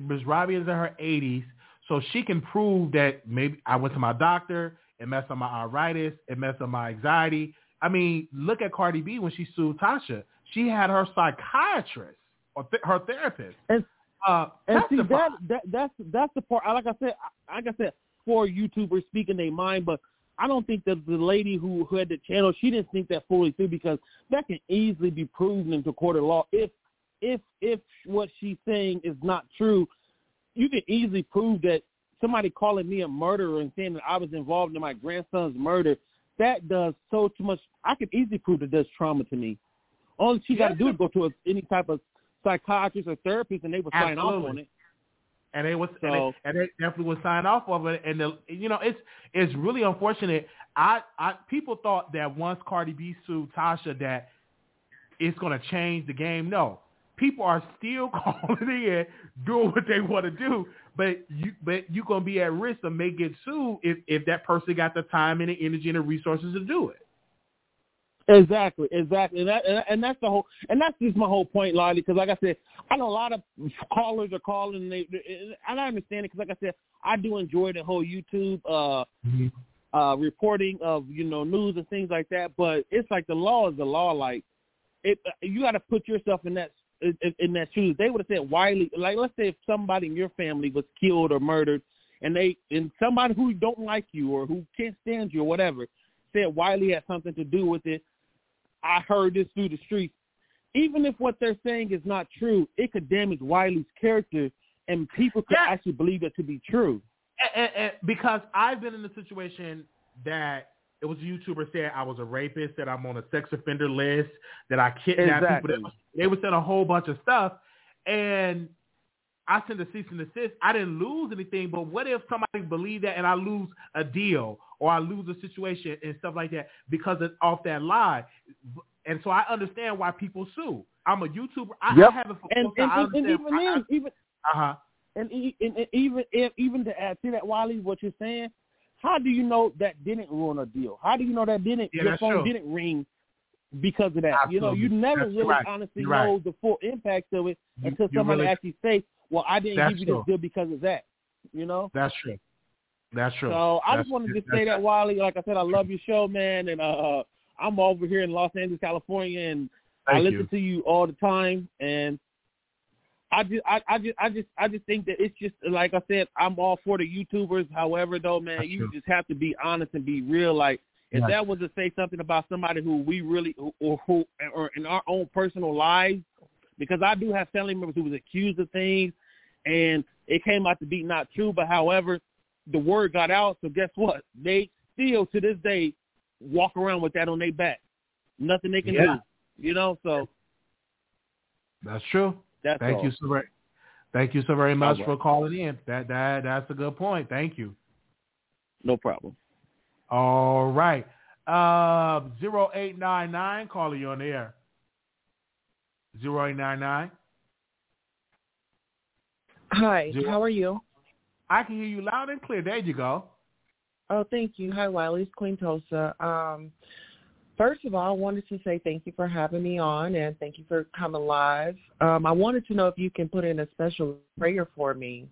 Ms. Robbie is in her 80s, so she can prove that maybe I went to my doctor, it messed up my arthritis, it messed up my anxiety. I mean, look at Cardi B when she sued Tasha. She had her psychiatrist or th- her therapist. And, uh, and see that, that that's that's the part. Like I said, like I said, for YouTubers speaking their mind, but I don't think that the lady who, who had the channel, she didn't think that fully through because that can easily be proven into court of law if if if what she's saying is not true. You can easily prove that somebody calling me a murderer and saying that I was involved in my grandson's murder. That does so too much. I can easily prove that does trauma to me. All she got to do is go to a, any type of psychiatrist or therapist, and they will sign off on it. and they was and, they, and they definitely would sign off of it. And the, you know, it's it's really unfortunate. I I people thought that once Cardi B sued Tasha that it's going to change the game. No, people are still [LAUGHS] calling in, doing what they want to do. But you but you're going to be at risk of may get sued if if that person got the time and the energy and the resources to do it. Exactly, exactly, and that and, and that's the whole, and that's just my whole point, Lottie. Because like I said, I know a lot of callers are calling, and, they, and I understand it. Because like I said, I do enjoy the whole YouTube uh uh reporting of you know news and things like that. But it's like the law is the law. Like it, you got to put yourself in that in, in that shoes. They would have said Wiley, like let's say if somebody in your family was killed or murdered, and they and somebody who don't like you or who can't stand you or whatever said Wiley had something to do with it. I heard this through the streets. Even if what they're saying is not true, it could damage Wiley's character, and people could actually believe it to be true. and, and, and because I've been in a situation that it was a YouTuber said I was a rapist, that I'm on a sex offender list, that I kidnapped Exactly. people. That, they would send a whole bunch of stuff, and I sent a cease and desist. I didn't lose anything, but what if somebody believed that and I lose a deal or I lose a situation and stuff like that because it's off that lie? And so I understand why people sue. I'm a YouTuber. I, Yep. I haven't for And, and, I and, and even then, even uh-huh. and, e- and, and even if, even to add to that, Wiley, what you're saying, how do you know that didn't ruin a deal? How do you know that didn't Yeah, your phone true. didn't ring because of that? You know, you never That's really right. honestly right. know the full impact of it You- until somebody really- actually say, "Well, I didn't give you true. this deal because of that." You know. That's true. That's true. So I That's- just wanted to say that, Wiley. Like I said, I love your show, man, and uh, I'm over here in Los Angeles, California, and I listen you. to you all the time. And I just, I, I just, I just, I just think that it's just like I said, I'm all for the YouTubers. However, though, man, That's you true. just have to be honest and be real. Like if that was to say something about somebody who we really, or who, or in our own personal lives, because I do have family members who was accused of things, and it came out to be not true. But however, the word got out. So guess what? They still to this day walk around with that on their back. Nothing they can Yeah. do. You know, so That's true. That's Thank all. you so very, thank you so very much right. for calling in. That that that's a good point. Thank you. No problem. All right. Uh, zero eight nine nine. Calling you on the air. Zero eight nine nine. Hi, Zero- how are you? I can hear you loud and clear. There you go. Oh, thank you. Hi, Wiley. It's Queen Tosa. Um, first of all, I wanted to say thank you for having me on and thank you for coming live. Um, I wanted to know if you can put in a special prayer for me.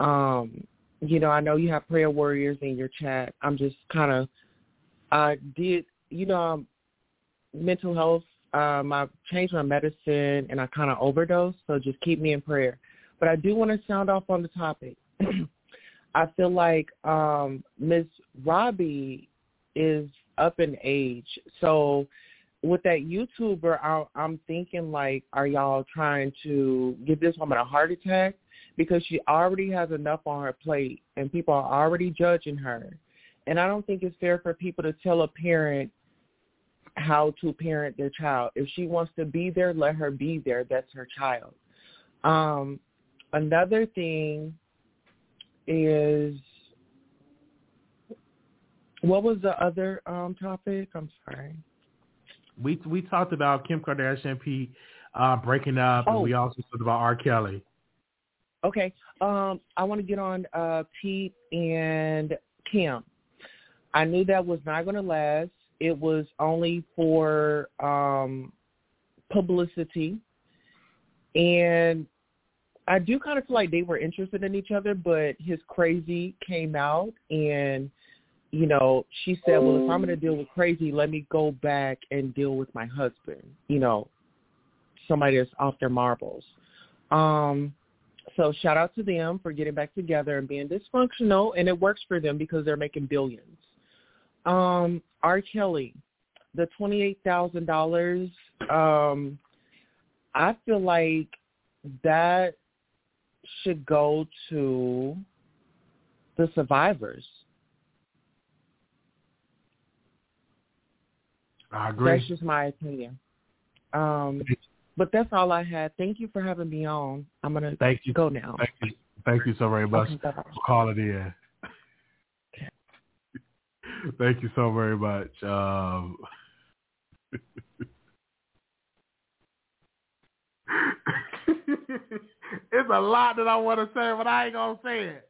Um, you know, I know you have prayer warriors in your chat. I'm just kind of, I did, you know, um, mental health. Um, I changed my medicine and I kind of overdosed, so just keep me in prayer. But I do want to sound off on the topic. [CLEARS THROAT] I feel like um Miss Robbie is up in age. So with that YouTuber, I, I'm thinking like, are y'all trying to give this woman a heart attack because she already has enough on her plate and people are already judging her. And I don't think it's fair for people to tell a parent how to parent their child. If she wants to be there, let her be there. That's her child. Um, another thing is what was the other um topic? I'm sorry. We we talked about Kim Kardashian and Pete uh, breaking up, and Oh. we also talked about R. Kelly. Okay. Um, I want to get on uh, Pete and Kim. I knew that was not going to last. It was only for um, publicity, and I do kind of feel like they were interested in each other. But his crazy came out, and you know, she said, "Well, if I'm going to deal with crazy, let me go back and deal with my husband." You know, somebody that's off their marbles. Um, so shout out to them for getting back together and being dysfunctional, and it works for them because they're making billions. Um, R. Kelly, the twenty-eight thousand dollars. Um, I feel like that should go to the survivors. I agree. That's just my opinion. Um, but that's all I had. Thank you for having me on. I'm gonna Thank you. go now. Thank you. Thank you so very much Okay, for calling in. [LAUGHS] Thank you so very much. Um, [LAUGHS] it's a lot that I want to say, but I ain't gonna say it.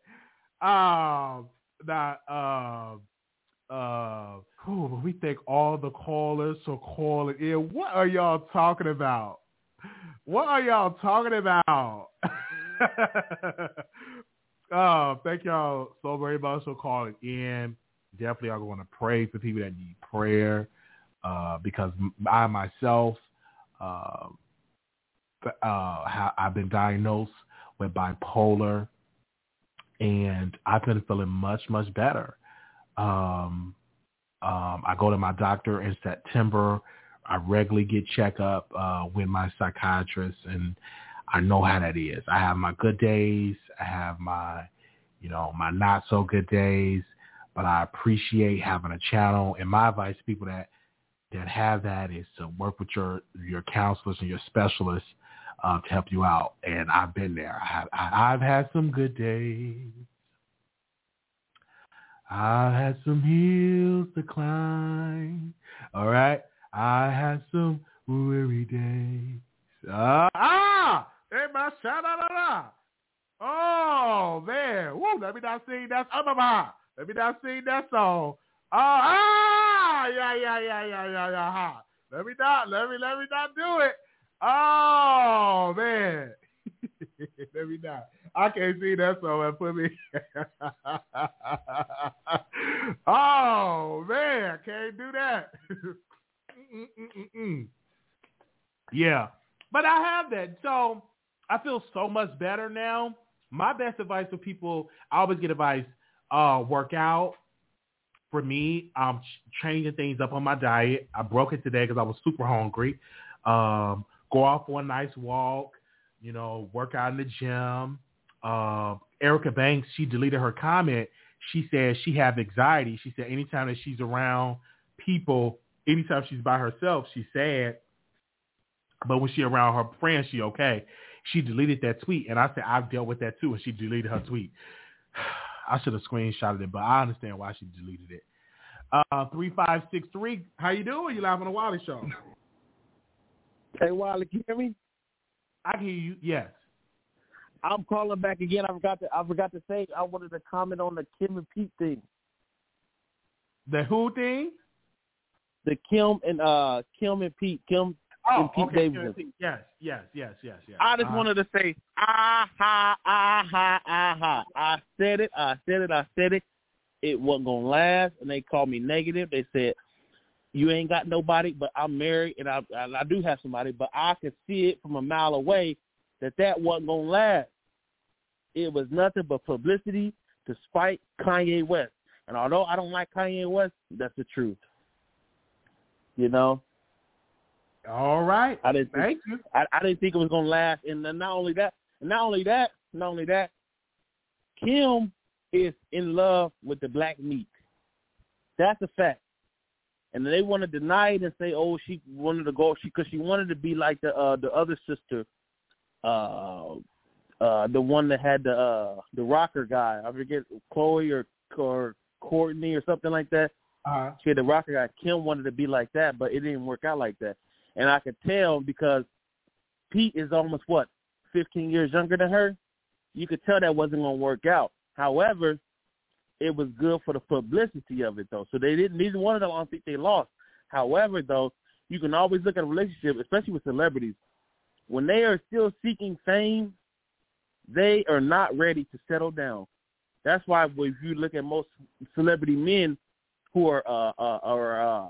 Um, that um, uh, whew, we thank all the callers for calling in. What are y'all talking about? What are y'all talking about? oh, [LAUGHS] thank y'all so very much for calling in. Definitely, I'm going to pray for people that need prayer uh, because I myself, uh, uh, I've been diagnosed with bipolar, and I've been feeling much, much better. Um, um, I go to my doctor in September. I regularly get checkup uh, with my psychiatrist, and I know how that is. I have my good days. I have my, you know, my not so good days. But I appreciate having a channel. And my advice to people that that have that is to work with your your counselors and your specialists uh, to help you out. And I've been there. I have, I've had some good days. I had some hills to climb. All right. I had some weary days. Ah, ah! Hey, my shout out. Oh man, woo! Let me not sing that. Ah, bah, Let me not sing that song. Oh, ah, yeah, yeah, yeah, yeah, yeah, yeah. ha. Let me not, let me, let me not do it. Oh man, [LAUGHS] let me not. I can't see that and put me. [LAUGHS] oh man, I can't do that. Yeah, but I have that, so I feel so much better now. My best advice for people, I always get advice: uh, work out. For me, I'm changing things up on my diet. I broke it today because I was super hungry. Um, go off for a nice walk. You know, work out in the gym. Uh, Erica Banks, she deleted her comment. She said she has anxiety. She said anytime that she's around people, anytime she's by herself, she's sad. But when she around her friends, she okay. She deleted that tweet, and I said I've dealt with that too, and she deleted her tweet. [SIGHS] I should have screenshotted it, but I understand why she deleted it. Uh, three five six three. How you doing? You live on the Wiley Show? Hey, Wiley, can you hear me? I can hear you. Yes. I'm calling back again. I forgot to I forgot to say I wanted to comment on the Kim and Pete thing. The who thing? The Kim and uh Kim and Pete Kim Oh, and Pete okay. Davidson. Yes, yes, yes, yes, yes. I just Uh, wanted to say ah ha ah ha ah ha. I said it. I said it. I said it. It wasn't gonna last, and they called me negative. They said you ain't got nobody, but I'm married and I and I do have somebody, but I could see it from a mile away that that wasn't gonna last. It was nothing but publicity to spite Kanye West. And although I don't like Kanye West, that's the truth. You know, All right. I didn't think, you. I, I didn't think it was gonna last. And then not only that, not only that, not only that, Kim is in love with the black meat. That's a fact. And they want to deny it and say, "Oh, she wanted to go, she because she wanted to be like the uh, the other sister, uh, uh the one that had the uh the rocker guy. I forget Khloé or or Kourtney or something like that. Uh-huh. She had the rocker guy. Kim wanted to be like that, but it didn't work out like that. And I could tell because Pete is almost what, fifteen years younger than her. You could tell that wasn't gonna work out. However, it was good for the publicity of it though. So they didn't neither one of them I don't think they lost. However though, you can always look at a relationship, especially with celebrities. When they are still seeking fame, they are not ready to settle down. That's why if you look at most celebrity men who are uh, uh, are uh,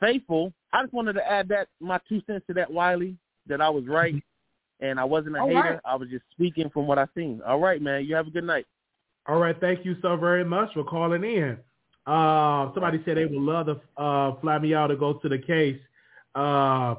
faithful, I just wanted to add that my two cents to that, Wiley, that I was right and I wasn't a All hater. right. I was just speaking from what I seen. All right, man. You have a good night. All right, thank you so very much for calling in. Uh, somebody said they would love to uh, fly me out to go to the case. Uh,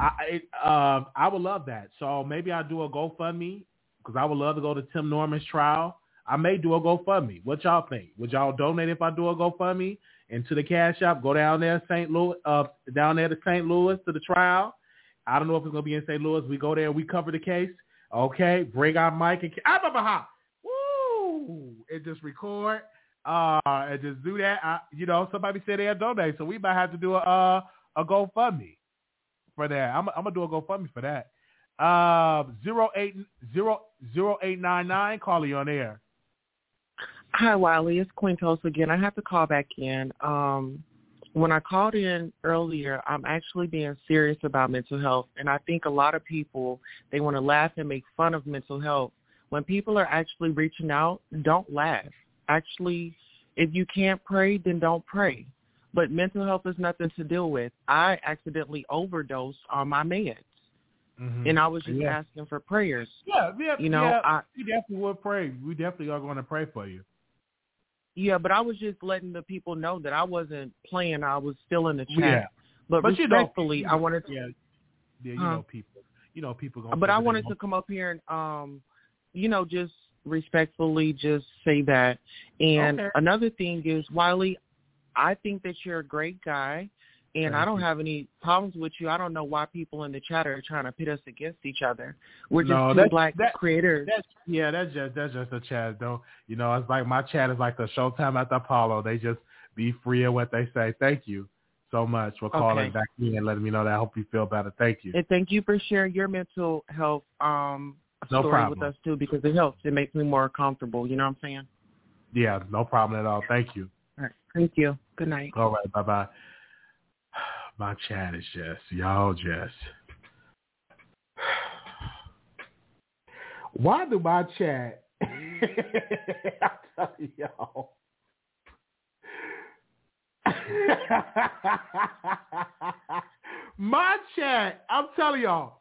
I uh, I would love that. So maybe I'll do a GoFundMe because I would love to go to Tim Norman's trial. I may do a GoFundMe. What y'all think? Would y'all donate if I do a GoFundMe into the cash app? Go down there, St. Louis, uh, down there to St. Louis to the trial. I don't know if it's gonna be in St. Louis. We go there and we cover the case. Okay, bring our mic and bah, bah, bah. woo, and just record uh, and just do that. I, you know, somebody said they'll donate, so we might have to do a uh, a GoFundMe for that. I'm, I'm gonna do a GoFundMe for that. Uh, zero eight zero zero eight nine nine. Call you on air. Hi, Wiley. It's Quintos again. I have to call back in. Um, when I called in earlier, I'm actually being serious about mental health, and I think a lot of people they want to laugh and make fun of mental health. When people are actually reaching out, don't laugh. Actually, if you can't pray, then don't pray. But mental health is nothing to deal with. I accidentally overdosed on my meds, and I was just Yeah. asking for prayers. Yeah, yeah, You know, yeah, I- we definitely will pray. We definitely are going to pray for you. Yeah, but I was just letting the people know that I wasn't playing. I was still in the chat. Yeah. But, But you know- respectfully, I wanted to. Yeah, yeah, you Huh. know people. You know people. Gonna But I wanted to come up here and, um, you know, just respectfully just say that. And Okay. another thing is, Wiley, I think that you're a great guy, and I don't you. have any problems with you. I don't know why people in the chat are trying to pit us against each other. We're just No, two that's- black that- creators. That's yeah, that's just that's just a chat though. You know, it's like my chat is like the Showtime at the Apollo. They just be free of what they say. Thank you so much for calling Okay. back in and letting me know that. I hope you feel better. Thank you. And thank you for sharing your mental health um No story with us too because it helps. It makes me more comfortable. You know what I'm saying? Yeah, no problem at all. Thank you. All right. Thank you. Good night. All right, bye bye. [SIGHS] My chat is just y'all just. Why do my chat? [LAUGHS] [LAUGHS] I'm telling y'all. [LAUGHS] my chat, I'm telling y'all,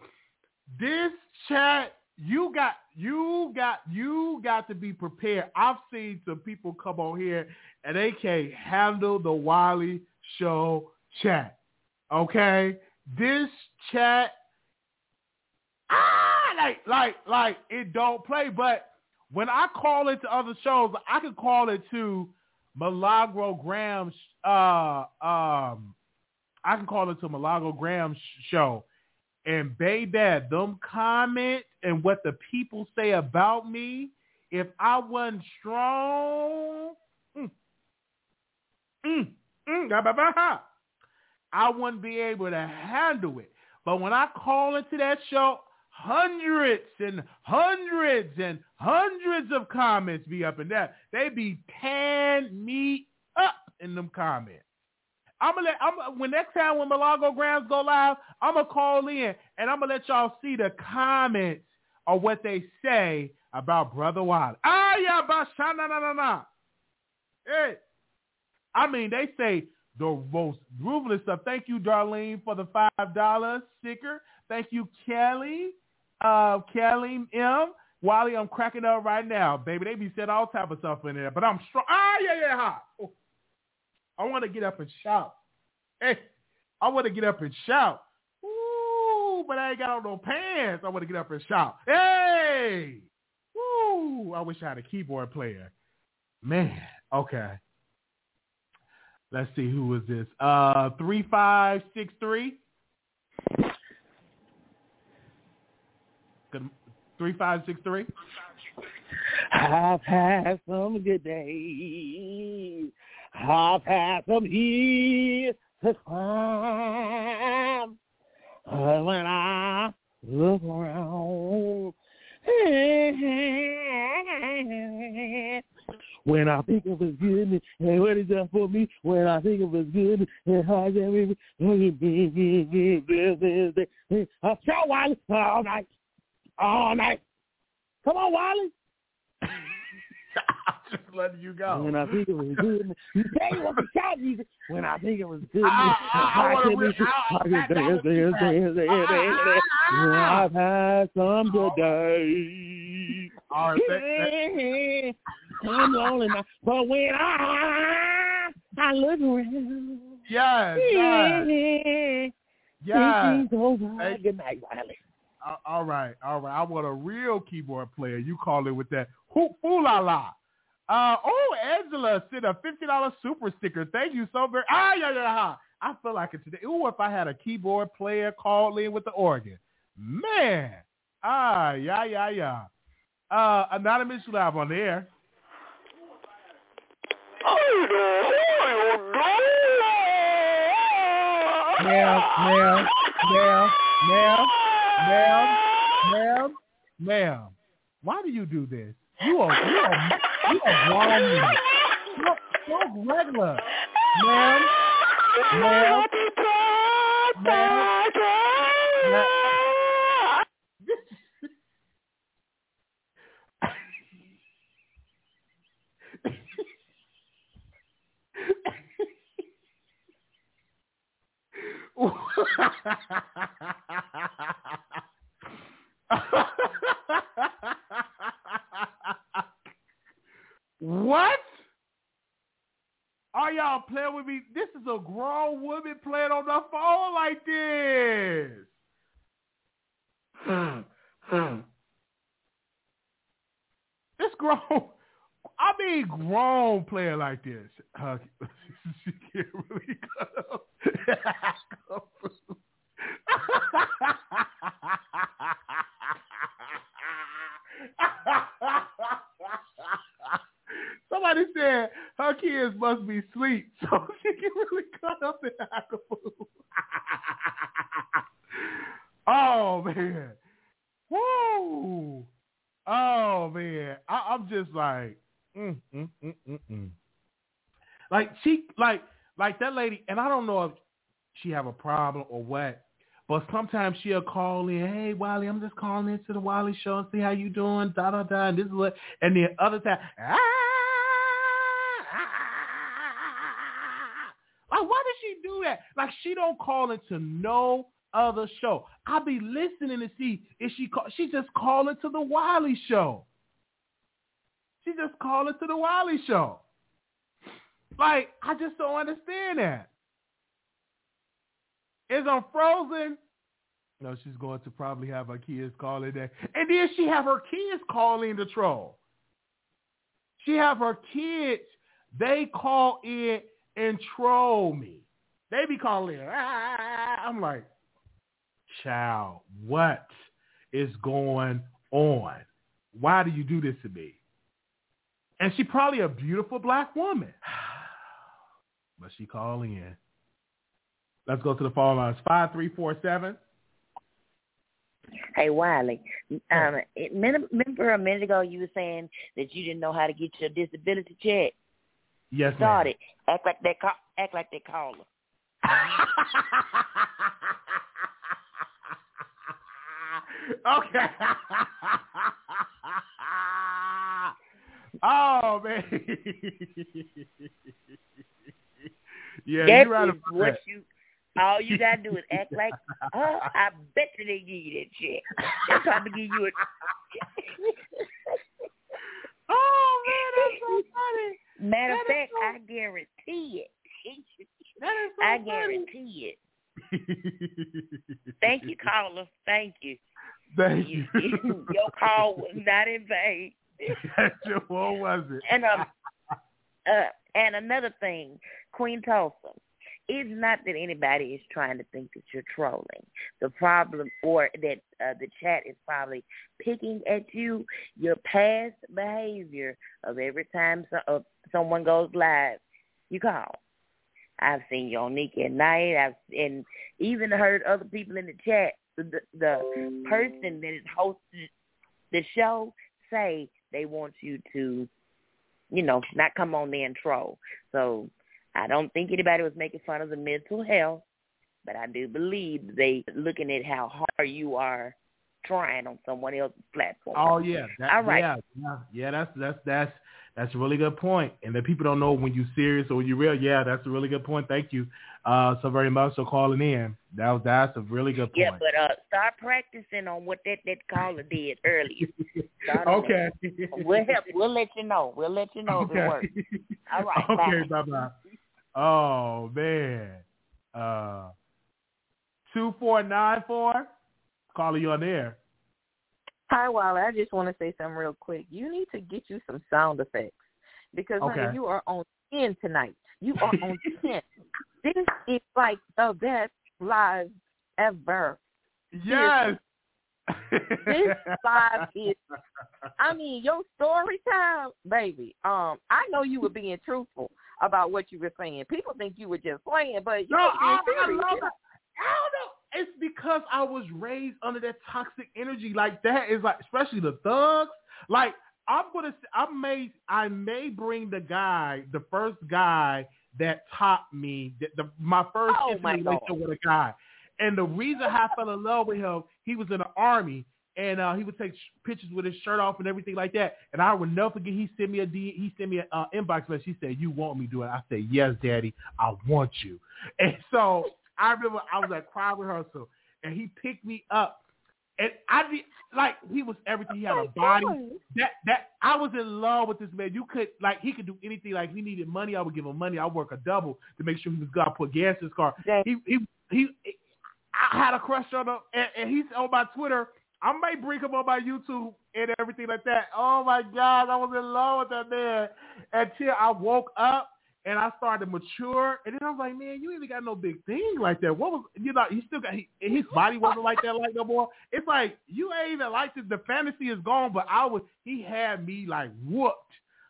this chat, you got, you got, you got to be prepared. I've seen some people come on here and they can't handle the Wiley Show chat. Okay, this chat, ah, like, like, like it don't play. But when I call it to other shows, I can call it to Milagro Graham's. Uh, um, I can call it to Milagro Graham's show, and baby, them comments and what the people say about me, if I wasn't strong, mm, mm, mm, I wouldn't be able to handle it. But when I call into that show, hundreds and hundreds and hundreds of comments be up in there. They be tearing me up in them comments. I'm gonna let I'm when next time when Malago Grams go live, I'm gonna call in and I'm gonna let y'all see the comments of what they say about Brother Wiley. Ah yeah, basha na na na na. Hey. I mean, they say the most ruthless stuff. Thank you, Darlene, for the five dollar sticker. Thank you, Kelly. Uh, Kelly M. Wiley, I'm cracking up right now, baby. They be said all type of stuff in there, but I'm strong. Ah, yeah, yeah, ha. Oh. I want to get up and shout. Hey, I want to get up and shout. But I ain't got on no pants. I want to get up and shout. Hey, woo! I wish I had a keyboard player. Man, okay. Let's see who is this. Uh, three five six three. Good Three five six three. I've had some good days. I've had some years to climb. When I look around, when I think of his goodness and what he's done for me, when I think of his goodness and how he's done me, I'll shout Wiley all night, all night. Come on, Wiley. [LAUGHS] Just letting you go. When I think of his goodness, you tell you what the shout music. When I think of his goodness, I- I- I wanna can re- be- I- I can that- that dance, was dance, too dance, dance, dance, dance. I've had some good oh. days. All right, I'm lonely now, but when I I look around, Yes, yes. Yes. over. Hey. Good night, Wiley. All right, all right. I want a real keyboard player. You call it with that hoo ooh la la. Uh, oh, Angela sent a fifty dollars super sticker. Thank you so very. Ah, yeah, yeah, ha. I feel like it today. Ooh, if I had a keyboard player call in with the organ, man. Ah, yeah, yeah, yeah. Uh, anonymous you live on the air. Ma'am, ma'am, ma'am, ma'am, ma'am, ma'am, ma'am. Why do you do this? You are you are you are wrong. So, so regular, ma'am, ma'am, ma'am, ma'am. [LAUGHS] what? Are y'all playing with me? This is a grown woman playing on the phone like this. Hmm. This grown, I mean grown playing like this. Uh, [LAUGHS] she can't really cut [LAUGHS] up. Somebody said her kids must be asleep, [LAUGHS] so she can really cut up in Acapulco. [LAUGHS] oh man, woo! Oh man, I, I'm just like, mm, mm, mm, mm, mm. like she, like, like that lady, and I don't know if she have a problem or what, but sometimes she'll call in, hey Wiley, I'm just calling into the Wiley show and see how you doing, da da da, and this is what, and then other time, ah, like why does she that? Like she don't call into no other show. I'll be listening to see if she call. She just calling to the Wiley show. She just calling to the Wiley show. Like I just don't understand that. Is on Frozen? No, she's going to probably have her kids call in there, and then she have her kids call in the troll. She have her kids. They call in and troll me. They be calling. Ah, I'm like, child, what is going on? Why do you do this to me? And she probably a beautiful black woman. [SIGHS] But she call in. Let's go to the phone lines. Five three four seven. Hey Wiley, um, it, remember a minute ago you were saying that you didn't know how to get your disability check. Yes, Start it. Act like that. Call, act like that caller. [LAUGHS] okay. [LAUGHS] oh man. [LAUGHS] yeah, that you're right is what that. you. All you gotta do is act like, oh, I bet you they give you that check. They'll probably give you a. oh man, that's so funny. Matter of fact, so- I guarantee it. That is so I funny. guarantee it. [LAUGHS] Thank you, caller. Thank you. Thank you. Your call was not in vain. [LAUGHS] what was it? And um, uh, and another thing, Queen Tulsa, it's not that anybody is trying to think that you're trolling. The problem, or that uh, the chat is probably picking at you, your past behavior of every time so, uh, someone goes live, you call. I've seen Nick at Night. I've and even heard other people in the chat. The, the person that is hosted the show say they want you to, you know, not come on there and troll. So I don't think anybody was making fun of the mental health, but I do believe they looking at how hard you are trying on someone else's platform. Oh yeah, that, all right. Yeah, yeah, yeah, that's that's that's that's a really good point. And then people don't know when you're serious or when you're real. Yeah, that's a really good point. Thank you uh, so very much for calling in. That was that's a really good point. Yeah, but uh, start practicing on what that that caller did earlier. [LAUGHS] Okay. We'll help. We'll let you know. We'll let you know if it works. All right. [LAUGHS] okay, bye. bye bye. Oh man. Uh two four nine four. Calling you on there. Hi, Wally. I just want to say something real quick. You need to get you some sound effects because honey, you are on 10 tonight. You are on [LAUGHS] 10. This is like the best live ever. Yes. This live [LAUGHS] is, I mean, your story time, baby. Um, I know you were being truthful about what you were saying. People think you were just playing, but you No, were I, I love it. I don't know. It's because I was raised under that toxic energy. Like that is like, especially the thugs. Like I'm gonna, I may, I may bring the guy, the first guy that taught me, the, the my first Oh, intimate my relationship with a guy. And the reason I fell in love with him, he was in the army. And uh, he would take sh- pictures with his shirt off and everything like that. And I would never forget. He sent me a D, he sent me an uh, inbox message. He said, "You want me to do it?" I said, "Yes, Daddy, I want you." [LAUGHS] And so I remember I was at choir rehearsal, and he picked me up, and I did like he was everything. He had a body that that I was in love with this man. You could like he could do anything. Like if he needed money, I would give him money. I would work a double to make sure he was. I put gas in his car. He he he. I had a crush on him, and, and he's on my Twitter. I might bring him on my YouTube and everything like that. Oh my God, I was in love with that man until I woke up and I started to mature. And then I was like, man, you ain't even got no big thing like that. What was you know? He still got he, his body wasn't like that like no more. It's like you ain't even like this. The fantasy is gone, but I was. He had me like whooped.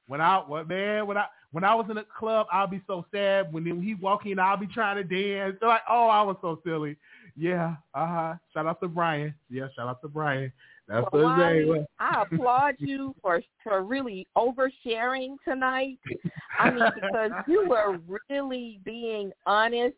When I, well, man, when I when I was in the club, I'll be so sad. When he walk in, I'll be trying to dance. They're like, oh, I was so silly. Yeah, uh huh. Shout out to Brian. Yeah, shout out to Brian. That's Well, what his name Wally, was. I applaud you for for really oversharing tonight. I mean, [LAUGHS] because you were really being honest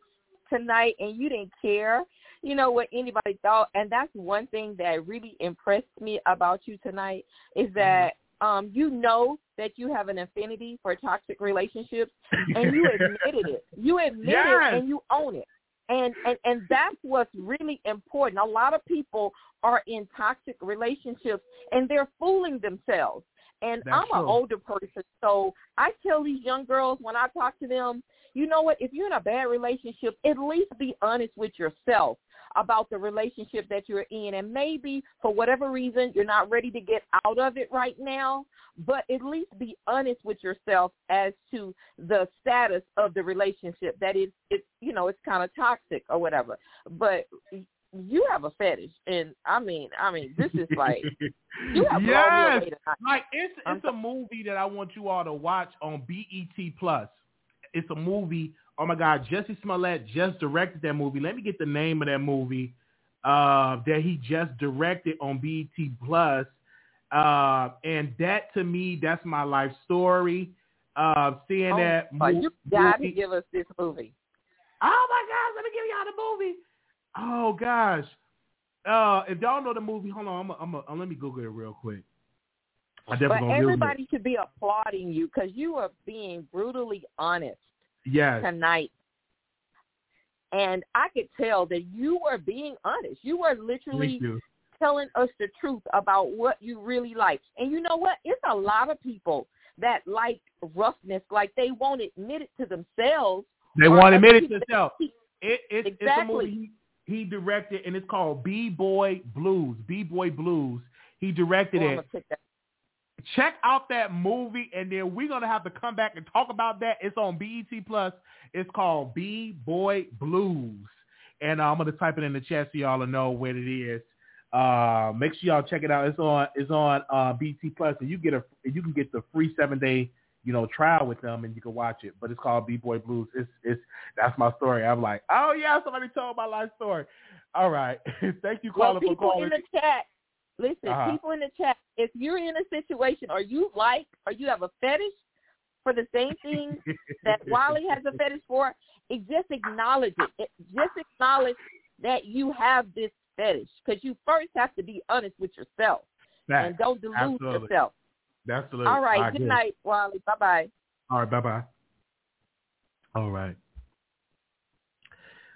tonight, and you didn't care, you know, what anybody thought. And that's one thing that really impressed me about you tonight is that um, you know that you have an affinity for toxic relationships, and you [LAUGHS] admitted it. You admitted Yes. it, and you own it. And, and and that's what's really important. A lot of people are in toxic relationships and they're fooling themselves. And That's I'm an older person, so I tell these young girls when I talk to them, you know what? If you're in a bad relationship, at least be honest with yourself about the relationship that you're in. And maybe for whatever reason you're not ready to get out of it right now, but at least be honest with yourself as to the status of the relationship. That it's it's you know it's kind of toxic or whatever. But you have a fetish, and I mean, I mean, this is like [LAUGHS] you have yes. Like it's it's a movie that I want you all to watch on BET Plus. It's a movie. Oh my God, Jussie Smollett just directed that movie. Let me get the name of that movie uh, that he just directed on BET Plus. Uh, and that to me, that's my life story. Uh, seeing Oh, that my- mo- you got to movie- give us this movie. Oh my gosh, let me give y'all the movie. Oh gosh. Uh, if y'all know the movie, hold on, I'm, a, I'm, a, uh, let me Google it real quick. I definitely But gonna Google it. everybody should be applauding you because you are being brutally honest Yes. tonight. And I could tell that you were being honest. You were literally telling us the truth about what you really like. And you know what? It's a lot of people that like roughness, like they won't admit it to themselves. They won't admit it to themselves. It, it, It's a Exactly. movie he, he directed, and it's called B Boy Blues. B Boy Blues. He directed Oh, it. Gonna pick that. check out that movie, and then we're gonna have to come back and talk about that. It's on BET Plus. It's called B Boy Blues, and uh, I'm gonna type it in the chat so y'all know what it is. Uh, make sure y'all check it out. It's on it's on uh, BT Plus, and you get a you can get the free seven day you know trial with them, and you can watch it. But it's called B Boy Blues. It's it's that's my story. I'm like, oh yeah, somebody told my life story. All right, [LAUGHS] thank you, well, caller, for calling. in the chat, listen, Uh-huh. people in the chat, if you're in a situation or you like or you have a fetish for the same thing that [LAUGHS] Wally has a fetish for, it just acknowledge it. it. Just acknowledge that you have this fetish because you first have to be honest with yourself and don't delude Absolutely. yourself. Absolutely. All right, I good night, Wally. Bye bye. All right, bye bye. All right.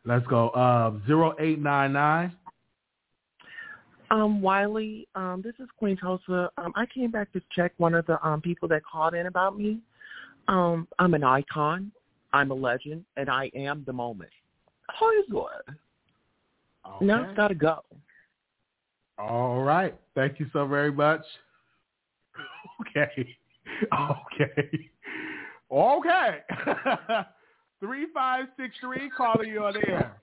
Let's go. Uh, zero eight nine nine. Um, Wiley, um, this is Queen Tosa. Um, I came back to check one of the um, people that called in about me. Um, I'm an icon, I'm a legend, and I am the moment. How is good? Now it's got to go. All right. Thank you so very much. Okay. Okay. Okay. [LAUGHS] Three five six three calling you on air.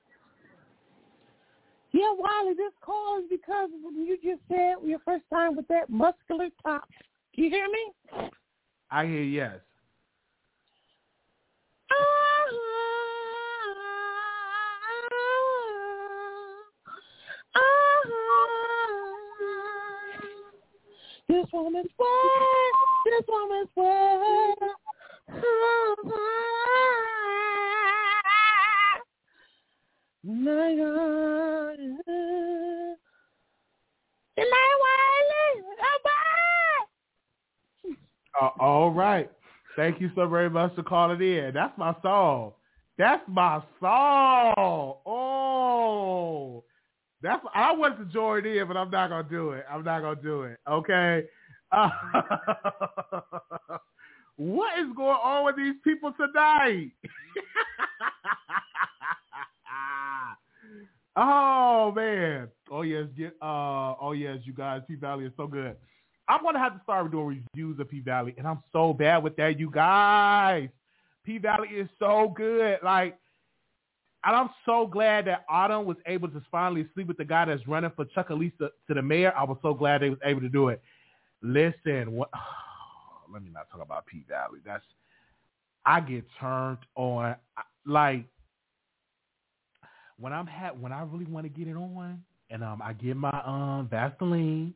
Yeah, Wiley, this call is because of what you just said your first time with that muscular top. Can you hear me? I hear yes. This woman's wet. This woman's wet. My God. Good night, Wiley. Bye-bye. Uh, all right. Thank you so very much for calling in. That's my song. That's my song. Oh, that's I wanted to join in, but I'm not gonna do it. I'm not gonna do it. Okay. Uh, [LAUGHS] what is going on with these people tonight? [LAUGHS] oh man. Oh yes. Get. Uh. Oh yes. You guys. P Valley is so good. I'm gonna have to start doing reviews of P Valley, and I'm so bad with that, you guys. P Valley is so good. Like, and I'm so glad that Autumn was able to finally sleep with the guy that's running for Chucalissa to the mayor. I was so glad they was able to do it. Listen, what? [SIGHS] let me not talk about P Valley. That's I get turned on. Like when I'm ha- when I really want to get it on, and um, I get my um Vaseline,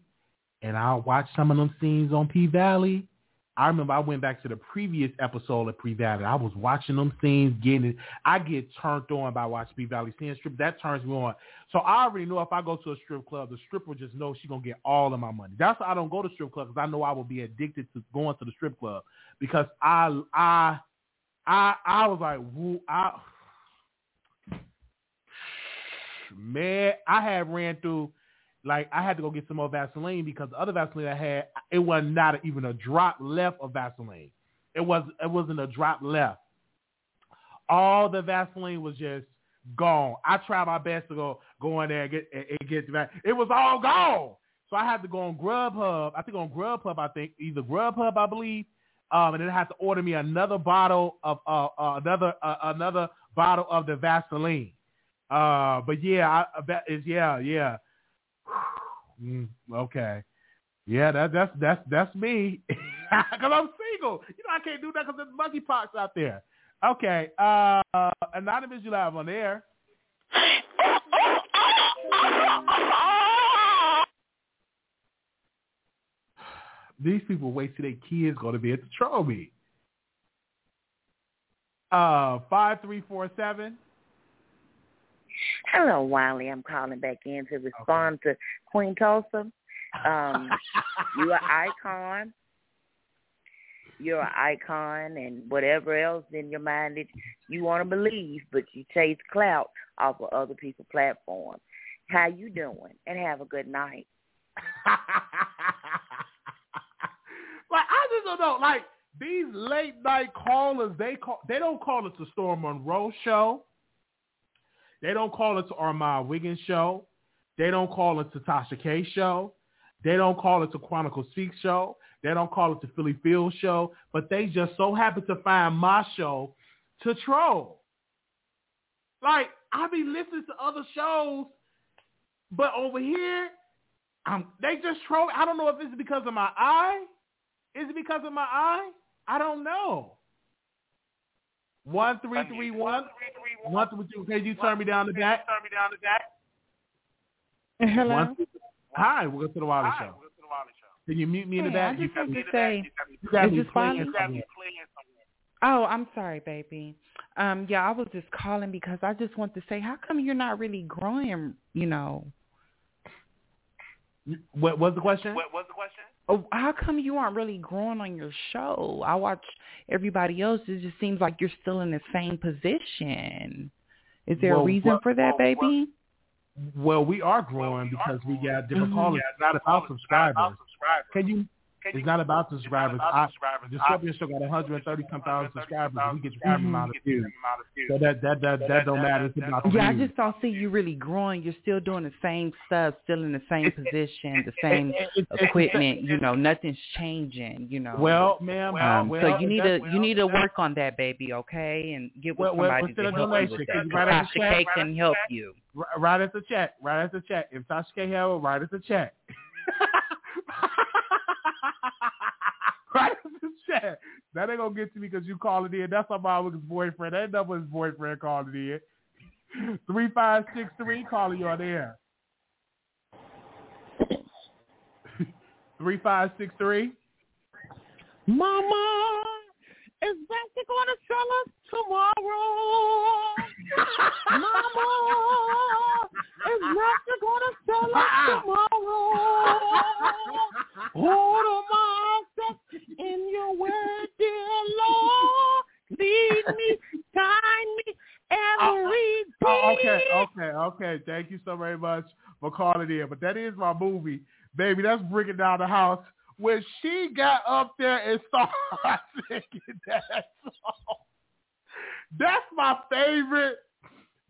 and I'll watch some of them scenes on P Valley. I remember I went back to the previous episode of P Valley. I was watching them scenes, getting it. I get turned on by watching P Valley seeing strip. That turns me on. So I already know if I go to a strip club, the stripper just knows she's gonna get all of my money. That's why I don't go to strip clubs I know I will be addicted to going to the strip club because I I I I was like, woo, I [SIGHS] man, I had ran through like I had to go get some more Vaseline because the other Vaseline I had, it was not even a drop left of Vaseline. It was it wasn't a drop left. All the Vaseline was just gone. I tried my best to go go in there and get and, get that. It was all gone. So I had to go on Grubhub. I think on Grubhub, I think either Grubhub, I believe, um, and then I had to order me another bottle of uh, uh another uh, another bottle of the Vaseline. Uh, but yeah, I, bet is yeah, yeah. Mm, okay. Yeah, that, that's that's that's me. [LAUGHS] Cause I'm single. You know I can't do that because there's monkeypox out there. Okay. Uh, anonymous, you live on the air. These people wait till their kids going to be bed to troll me. Uh, five three four seven. Hello, Wiley. I'm calling back in to respond to Queen Tulsa. Um, [LAUGHS] you're an icon. You're an icon, and whatever else in your mind that you want to believe, but you chase clout off of other people's platforms. How you doing? And have a good night. [LAUGHS] Like I just don't know. Like these late night callers, they call they don't call it the Storm Monroe show. They don't call it the Armand Wiggins show. They don't call it the Tasha K show. They don't call it the Chronicle Speak show. They don't call it the Philly Phil Show, but they just so happen to find my show to troll. Like I be listening to other shows, but over here, um, they just troll. I don't know if it's because of my eye. Is it because of my eye? I don't know. One three three one. One three three. Can you turn me down the back? Turn me down the back. Hello. One, hi, welcome to the Wiley Show. Can you mute me in the back? I just got want to say, you got me this playing Wiley? Oh, I'm sorry, baby. Um, yeah, I was just calling because I just want to say, how come you're not really growing? You know, What was the question? What was the question? Oh, how come you aren't really growing on your show? I watch everybody else. It just seems like you're still in the same position. Is there Well, a reason what- for that, baby? Well, we are growing because we got different Mhm. callers. It's not about subscribers. Can you? It's not about the subscribers. I, the Scorpion Show got 130 some thousand subscribers. We get the same Mhm. amount of views. So that that that that don't matter. It's about Yeah, I just don't see you really growing. You're still doing the same stuff, still in the same position, the same equipment. You know, nothing's changing. You know. Well, ma'am, Um, well, so you need to well, you need to work on that, baby. Okay, and get with Well, well, somebody what's the to help you with that. you write us a Tasha check? K can help you. R- Write us a check. Write us a check. If Tasha K have it, write us a [LAUGHS] check. write us a check. That ain't gonna get to me because you called it in. That's my mama's boyfriend. That number his boyfriend called it in. [LAUGHS] Three five six three. Calling you on the air. [LAUGHS] Three five six three. Mama, is Bessie to sell us tomorrow? Mama, is Bessie to sell us [LAUGHS] tomorrow? Hold on, myself in your word, dear Lord. Lead me, guide me, and lead me. Oh, okay, okay, okay. Thank you so very much for calling in. But that is my movie, baby. That's bringing down the house. When she got up there and started [LAUGHS] singing that song, that's my favorite.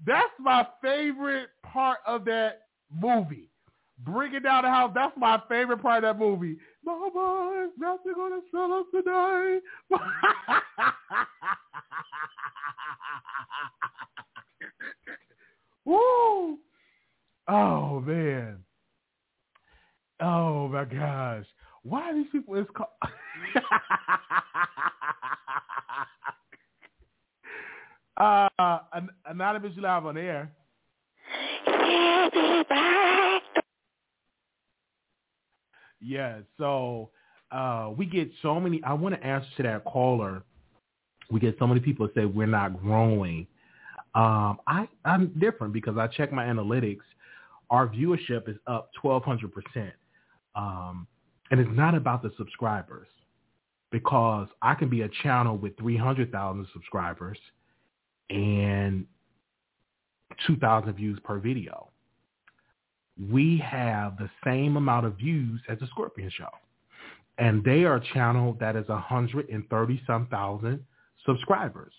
That's my favorite part of that movie. Bringing down the house. That's my favorite part of that movie. Mama, nothing gonna sell us tonight. [LAUGHS] Woo! Oh man. Oh my gosh. Why are these people is called [LAUGHS] Uh An- Anonymous you live on air. [LAUGHS] Yeah, so uh we get so many I want to answer to that caller. We get so many people say we're not growing. Um, I I'm different because I check my analytics. Our viewership is up twelve hundred percent, um, and it's not about the subscribers because I can be a channel with three hundred thousand subscribers and two thousand views per video. We have the same amount of views as the Scorpion Show, and they are a channel that is a hundred and thirty some thousand subscribers.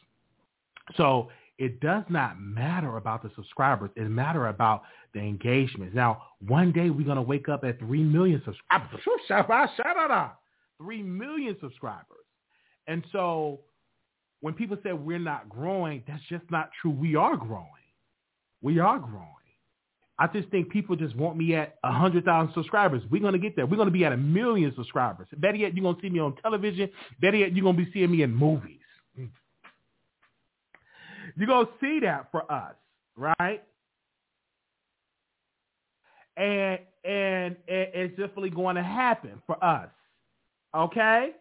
So it does not matter about the subscribers. It matter about the engagement. Now, one day we're going to wake up at 3 million subscribers. [LAUGHS] Three million subscribers. And so when people say we're not growing, that's just not true. We are growing. We are growing. I just think people just want me at 100,000 subscribers. We're going to get there. We're going to be at a million subscribers. Better yet, you're going to see me on television. Better yet, you're going to be seeing me in movies. [LAUGHS] You're going to see that for us, right? And, and, and it's definitely going to happen for us. Okay?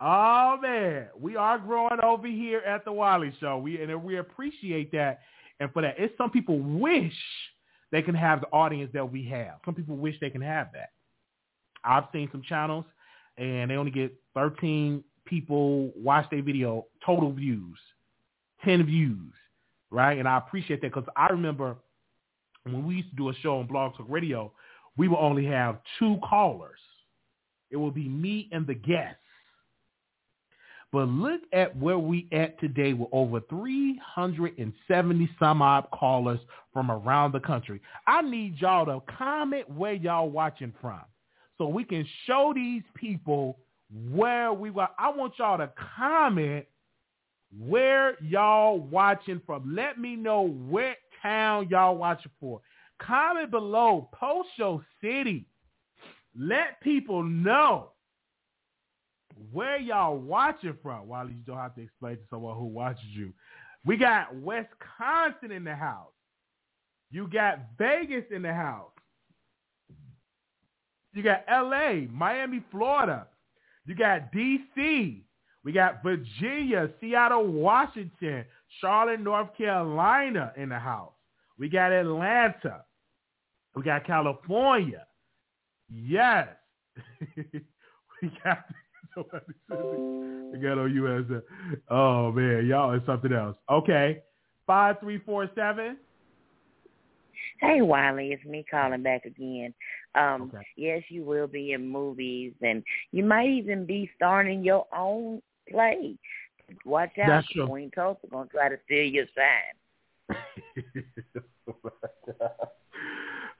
Oh man, we are growing over here at the Wiley Show. We and we appreciate that. And for that, it's some people wish they can have the audience that we have. Some people wish they can have that. I've seen some channels and they only get 13 people watch their video, total views, 10 views, right? And I appreciate that because I remember when we used to do a show on Blog Talk Radio, we would only have two callers. It would be me and the guest. But look at where we at today with over 370 some odd callers from around the country. I need y'all to comment where y'all watching from so we can show these people where we were. I want y'all to comment where y'all watching from. Let me know what town y'all watching for. Comment below. Post your city. Let people know where y'all watching from. While you don't have to explain to someone who watches you. We got Wisconsin in the house. You got Vegas in the house. You got L.A., Miami, Florida. You got D.C. We got Virginia, Seattle, Washington, Charlotte, North Carolina in the house. We got Atlanta. We got California. Yes. [LAUGHS] we got [LAUGHS] we got on. Oh man, y'all is something else. Okay. Five three four seven. Hey Wiley, it's me calling back again. Um, okay. yes, you will be in movies and you might even be starring in your own play. Watch out, That's true. Queen Tulsa gonna try to steal your sign. [LAUGHS]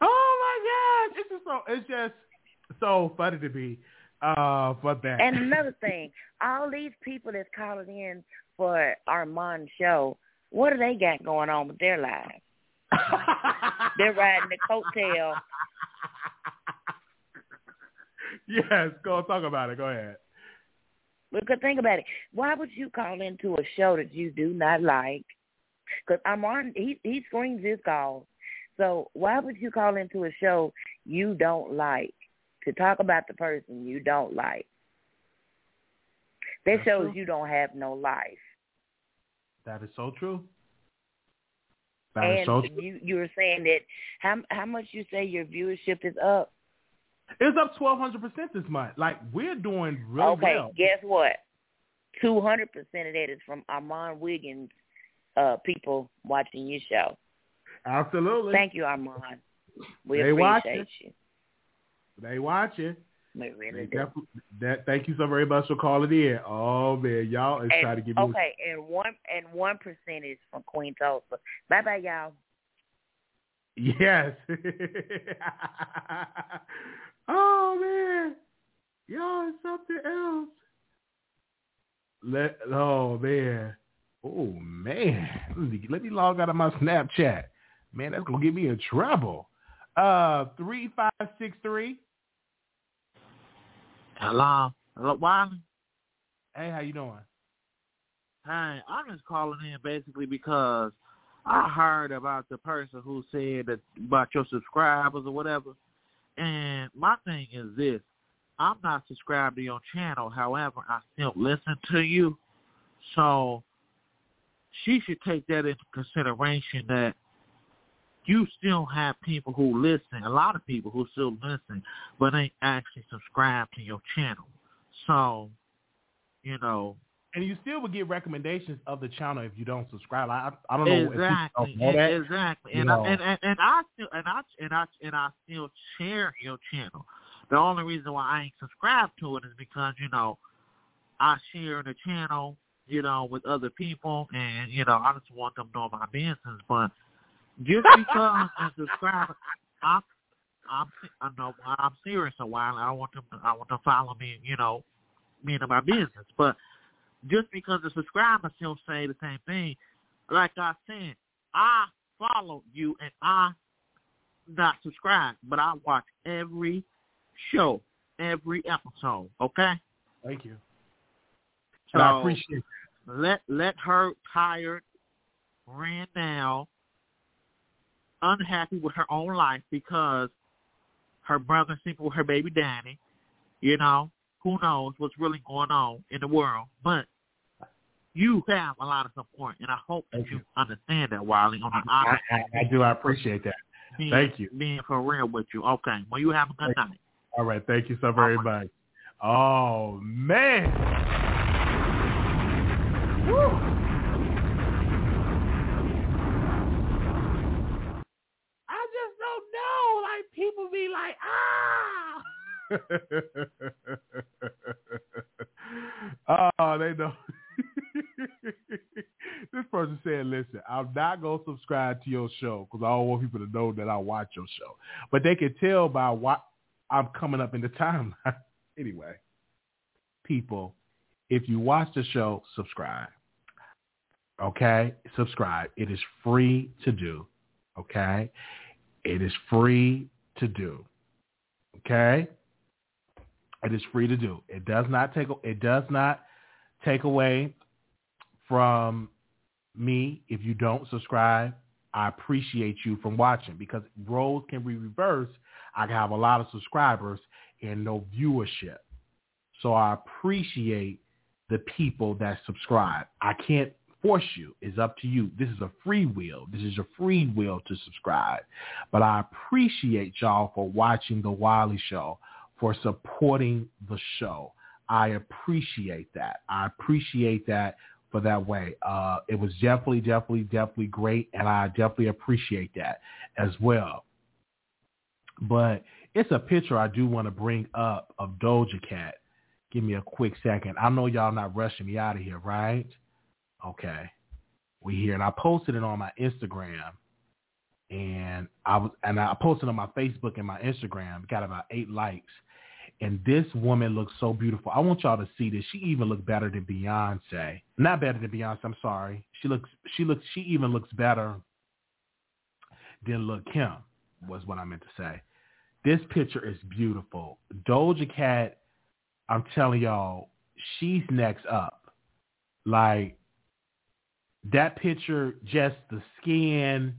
oh my gosh. It's just so it's just so funny to me uh, for that. And another thing, all these people that's calling in for Armand show, what do they got going on with their lives? [LAUGHS] They're riding the coattail. Yes, go talk about it. Go ahead. Because think about it. Why would you call into a show that you do not like? Because Armand, he he screens his calls. So why would you call into a show you don't like to talk about the person you don't like? That That's shows true. you don't have no life. That is so true. That is and so true. you you were saying that how how much you say your viewership is up? It's up twelve hundred percent this month. Like we're doing really okay, well. Okay, guess what? Two hundred percent of that is from Armand Wiggins uh people watching your show. Absolutely. Thank you, Armand. We They appreciate you. They watching. We really They that, thank you so very much for calling in. Oh man, y'all is And- trying to give me okay, and one and one percent is from Queen Tulsa. Bye bye, y'all. Yes. [LAUGHS] oh man, y'all is something else. Let oh man, oh man. Let me, let me log out of my Snapchat. Man, that's gonna get me in trouble. Uh, three five six three. Hello. Hello, Wiley. Hey, how you doing? Hey, I'm just calling in basically because I heard about the person who said that about your subscribers or whatever. And my thing is this. I'm not subscribed to your channel. However, I still listen to you. So she should take that into consideration that you still have people who listen, a lot of people who still listen, but ain't actually subscribed to your channel. So, you know, And you still would get recommendations of the channel if you don't subscribe. I I don't know exactly, don't know that. exactly, and, know. I, and and and I still and I and I and I still share your channel. The only reason why I ain't subscribed to it is because you know I share the channel, you know, with other people, and you know I just want them to know my business. But just because I'm subscribed, I'm I'm I know I'm serious a while. I want them to I want them to follow me, you know, me and my business. But just because the subscribers still say the same thing, like I said, I follow you and I not subscribe, but I watch every show, every episode. Okay. Thank you. So I appreciate let let her tired, ran down, unhappy with her own life because her brother sleeping with her baby daddy. You know, who knows what's really going on in the world, but you have a lot of support, and I hope that you understand that, Wiley. On the I, I, I do. I appreciate that. being, Thank you. being for real with you. Okay, well, you have a good night. All right. Thank you so very much. Oh man. Woo. I just don't know. Like people be like, ah. [LAUGHS] oh, they know. [LAUGHS] this person said, "Listen, I'm not gonna subscribe to your show because I don't want people to know that I watch your show. But they can tell by what I'm coming up in the timeline. [LAUGHS] anyway, people, if you watch the show, subscribe. Okay? Subscribe. It is free to do. Okay? It is free to do. Okay? It is free to do. It does not take it does not take away from me if you don't subscribe. I appreciate you from watching because roles can be reversed. I can have a lot of subscribers and no viewership. So I appreciate the people that subscribe. I can't force you. It's up to you. This is a free will. This is a free will to subscribe. But I appreciate y'all for watching The Wiley Show, for supporting the show. I appreciate that. I appreciate that for that way. Uh, it was definitely, definitely, definitely great, and I definitely appreciate that as well. But it's a picture I do want to bring up of Doja Cat. Give me a quick second. I know y'all not rushing me out of here, right? Okay. We here, and I posted it on my Instagram, and I was, and I posted on my Facebook and my Instagram. Got about eight likes, and this woman looks so beautiful. I want y'all to see this. She even looks better than Beyonce. Not better than Beyonce. I'm sorry. She looks. She looks. She even looks better than Lil Kim. Was what I meant to say. This picture is beautiful. Doja Cat. I'm telling y'all, she's next up. Like that picture, just the skin,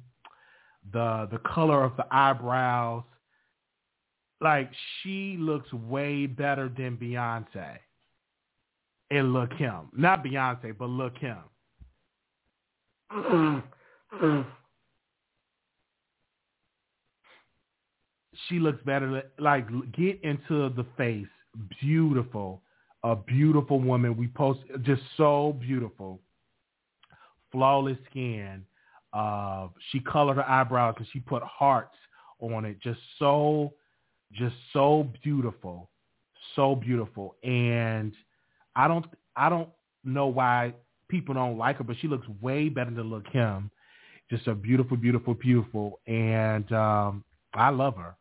the the color of the eyebrows, like she looks way better than Beyonce. And Lil Kim, not Beyonce, but Lil Kim. she looks better. Like get into the face, beautiful, a beautiful woman. We post just so beautiful flawless skin. Uh, she colored her eyebrows and she put hearts on it. Just so, just so beautiful, so beautiful. And I don't, I don't know why people don't like her, but she looks way better than Lil Kim. Just a beautiful, beautiful, beautiful, and um, I love her.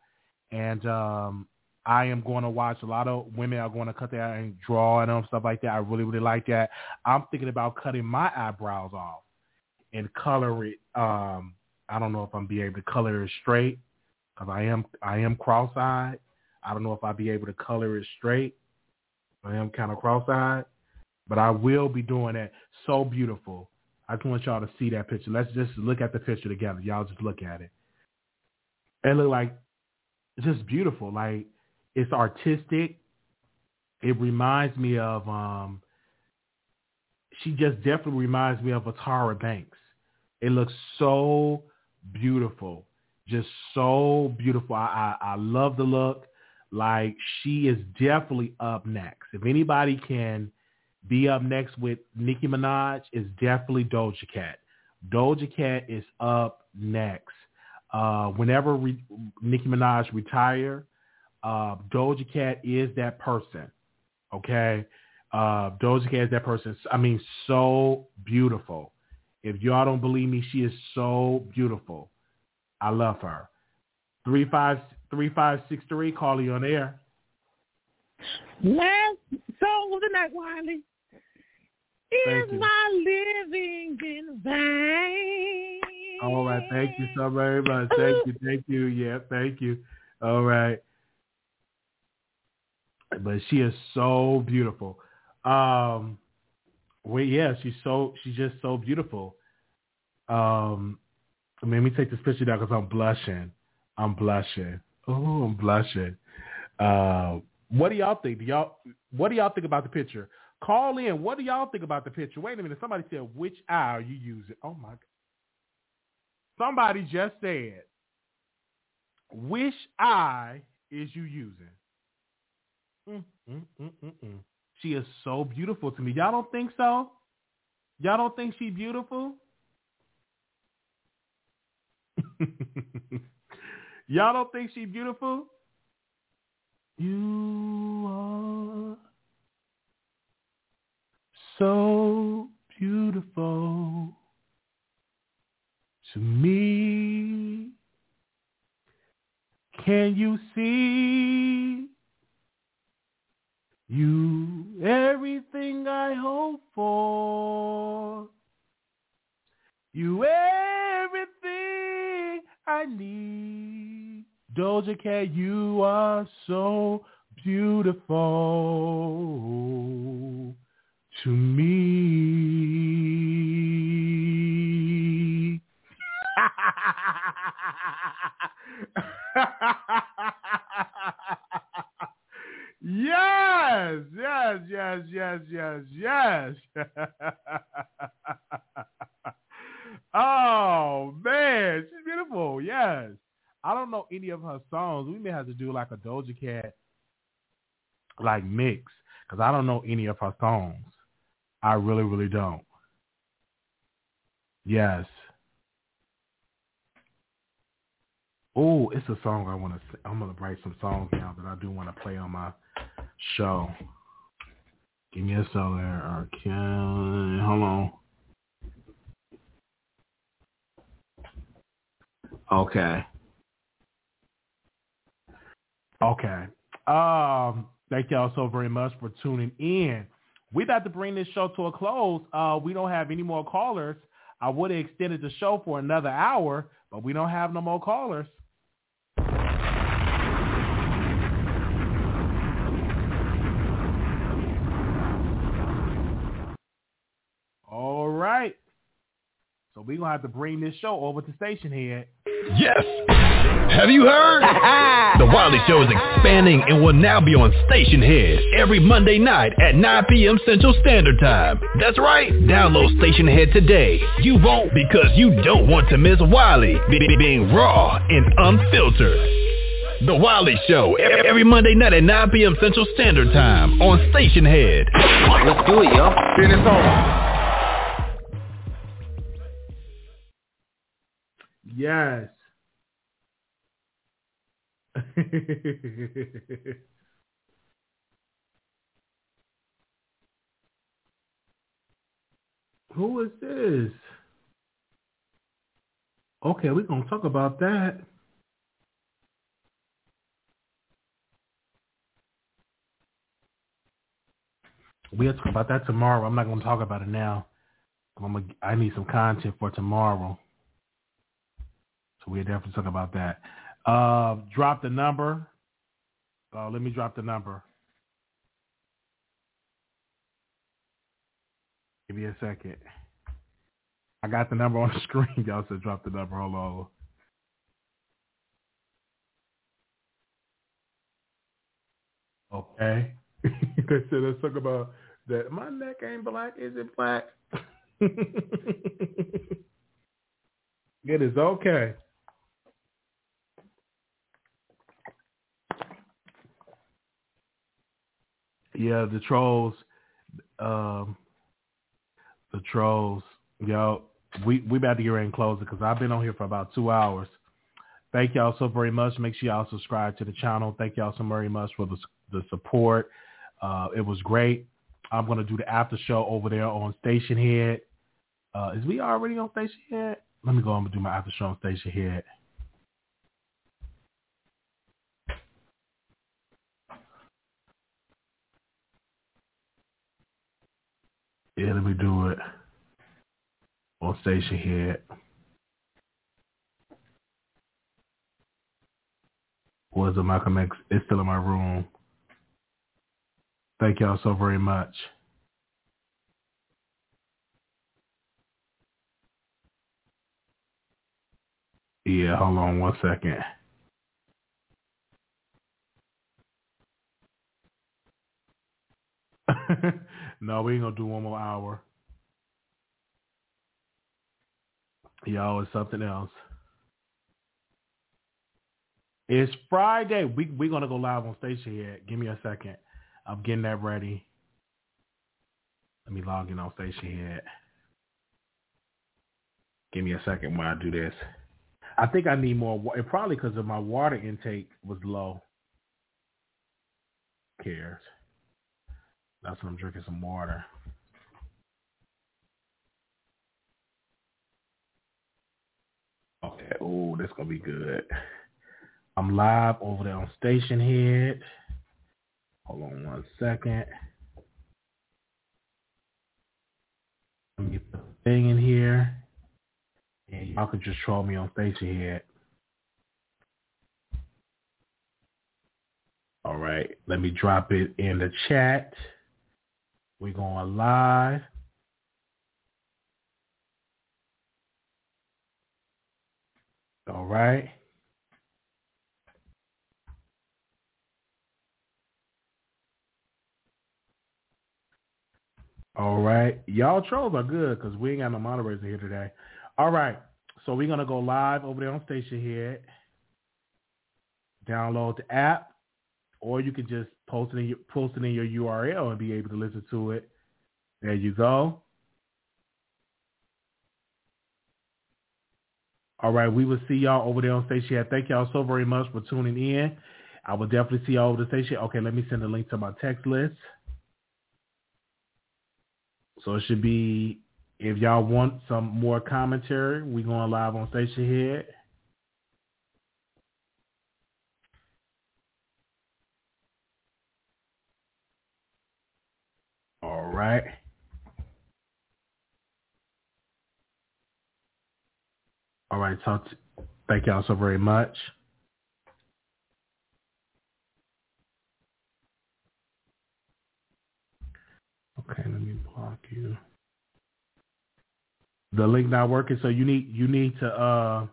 And um, I am going to watch a lot of women are going to cut their and draw and stuff like that. I really, really like that. I'm thinking about cutting my eyebrows off and color it. Um, I don't know if I'm be able to color it straight because I am I am cross-eyed. I don't know if I'll be able to color it straight. I am kind of cross-eyed, but I will be doing that. So beautiful. I just want y'all to see that picture. Let's just look at the picture together. Y'all just look at it. It look like just beautiful. Like it's artistic. It reminds me of um she just definitely reminds me of a Tyra Banks. It looks so beautiful, just so beautiful. I, I, I love the look. Like she is definitely up next. If anybody can be up next with Nicki Minaj, is definitely Doja Cat. Doja Cat is up next. Uh, whenever re- Nicki Minaj retire, uh, Doja Cat is that person. Okay, uh, Doja Cat is that person. I mean, so beautiful. If y'all don't believe me, she is so beautiful. I love her. Three five three five six three. Call you on air. Last song of the night, Wiley. Is my living in vain? All right. Thank you so very much. Thank you. Thank you. Yeah. Thank you. All right. But she is so beautiful. Um, well, yeah, she's so she's just so beautiful. Um, let me take this picture down because I'm blushing. I'm blushing. Oh, I'm blushing. Uh, what do y'all think? Do y'all what do y'all think about the picture? Call in. What do y'all think about the picture? Wait a minute. Somebody said which eye are you using? Oh my God. Somebody just said which eye is you using? Mm, mm, mm, mm, mm. She is so beautiful to me. Y'all don't think so? Y'all don't think she beautiful? [LAUGHS] Y'all don't think she beautiful? You are so beautiful to me. Can you see You everything I hope for. You everything I need. Doja Cat, you are so beautiful to me. [LAUGHS] yes, yes, yes, yes, yes, yes. [LAUGHS] oh man, she's beautiful. Yes. I don't know any of her songs. We may have to do like a Doja Cat like mix because I don't know any of her songs. I really, really don't. Yes. Oh, it's a song I want to. Say. I'm gonna write some songs now that I do want to play on my show. Give me a there. Okay, hold on. Okay. Okay. Um, thank y'all so very much for tuning in. We about to bring this show to a close. Uh, we don't have any more callers. I would have extended the show for another hour, but we don't have no more callers. All right. So we're going to have to bring this show over to Stationhead. Yes. Have you heard? [LAUGHS] the Wiley Show is expanding and will now be on Stationhead every Monday night at 9 p.m. Central Standard Time. That's right. Download Stationhead today. You won't because you don't want to miss Wiley being raw and unfiltered. The Wiley Show every Monday night at 9 p.m. Central Standard Time on Stationhead. Let's do it, yo. Finish on. Yes. [LAUGHS] Who is this? Okay, we're going to talk about that. We'll talk about that tomorrow. I'm not going to talk about it now. I'm gonna, I need some content for tomorrow. We'll definitely talk about that. Uh, drop the number. Uh, let me drop the number. Give me a second. I got the number [LAUGHS] on the screen. Y'all said drop the number. Hold on. Okay. [LAUGHS] they said let's talk about that. My neck ain't black. Is it black? [LAUGHS] it is okay. Yeah, the trolls, um, the trolls, yo, we we about to get ready and close it because I've been on here for about two hours. Thank y'all so very much. Make sure y'all subscribe to the channel. Thank y'all so very much for the the support. Uh, it was great. I'm gonna do the after show over there on Stationhead. Uh, is we already on Station Head? Let me go. I'm gonna do my after show on Station Head. Yeah, let me do it on Stationhead. Was it Malcolm X? It's still in my room. Thank y'all so very much. Yeah, hold on one second. [LAUGHS] no, we ain't gonna do one more hour. Y'all, it's something else. It's Friday. We we're gonna go live on Stationhead. Give me a second. I'm getting that ready. Let me log in on Stationhead. Give me a second when I do this. I think I need more water. Probably because of my water intake was low. Cares. That's when I'm drinking some water. Okay. Oh, this gonna be good. I'm live over there on Stationhead. Hold on one second. Let me put the thing in here. And y'all can just troll me on Stationhead. All right. Let me drop it in the chat. We're going live. All right. All right. Y'all trolls are good because we ain't got no moderators here today. All right. So we're going to go live over there on Stationhead. Download the app, or you can just post it, in your, post it in your URL and be able to listen to it. There you go. All right, we will see y'all over there on Stationhead. Thank y'all so very much for tuning in. I will definitely see y'all over the station. Okay, let me send a link to my text list. So it should be, if y'all want some more commentary, we going live on Stationhead. All right. All right, to, thank y'all so very much. Okay, let me block you. The link not working, so you need you need to uh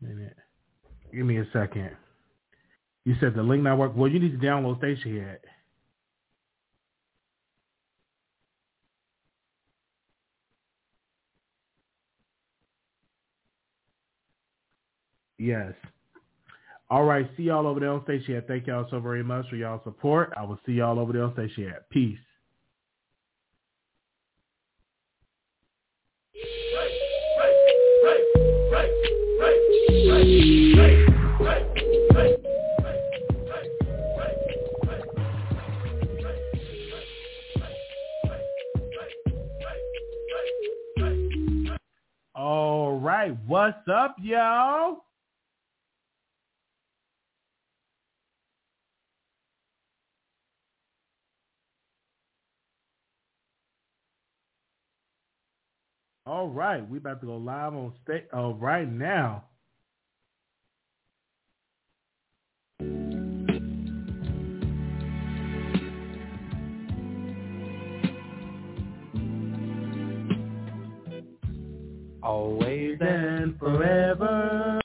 minute. Give me a second. You said the link not work. Well, you need to download Stationhead. Yes. All right. See y'all over there on Stationhead. Thank y'all so very much for y'all support. I will see y'all over there on Stationhead. Peace. All right. What's up, y'all? All right, we about to go live on stage uh, right now. Always and forever.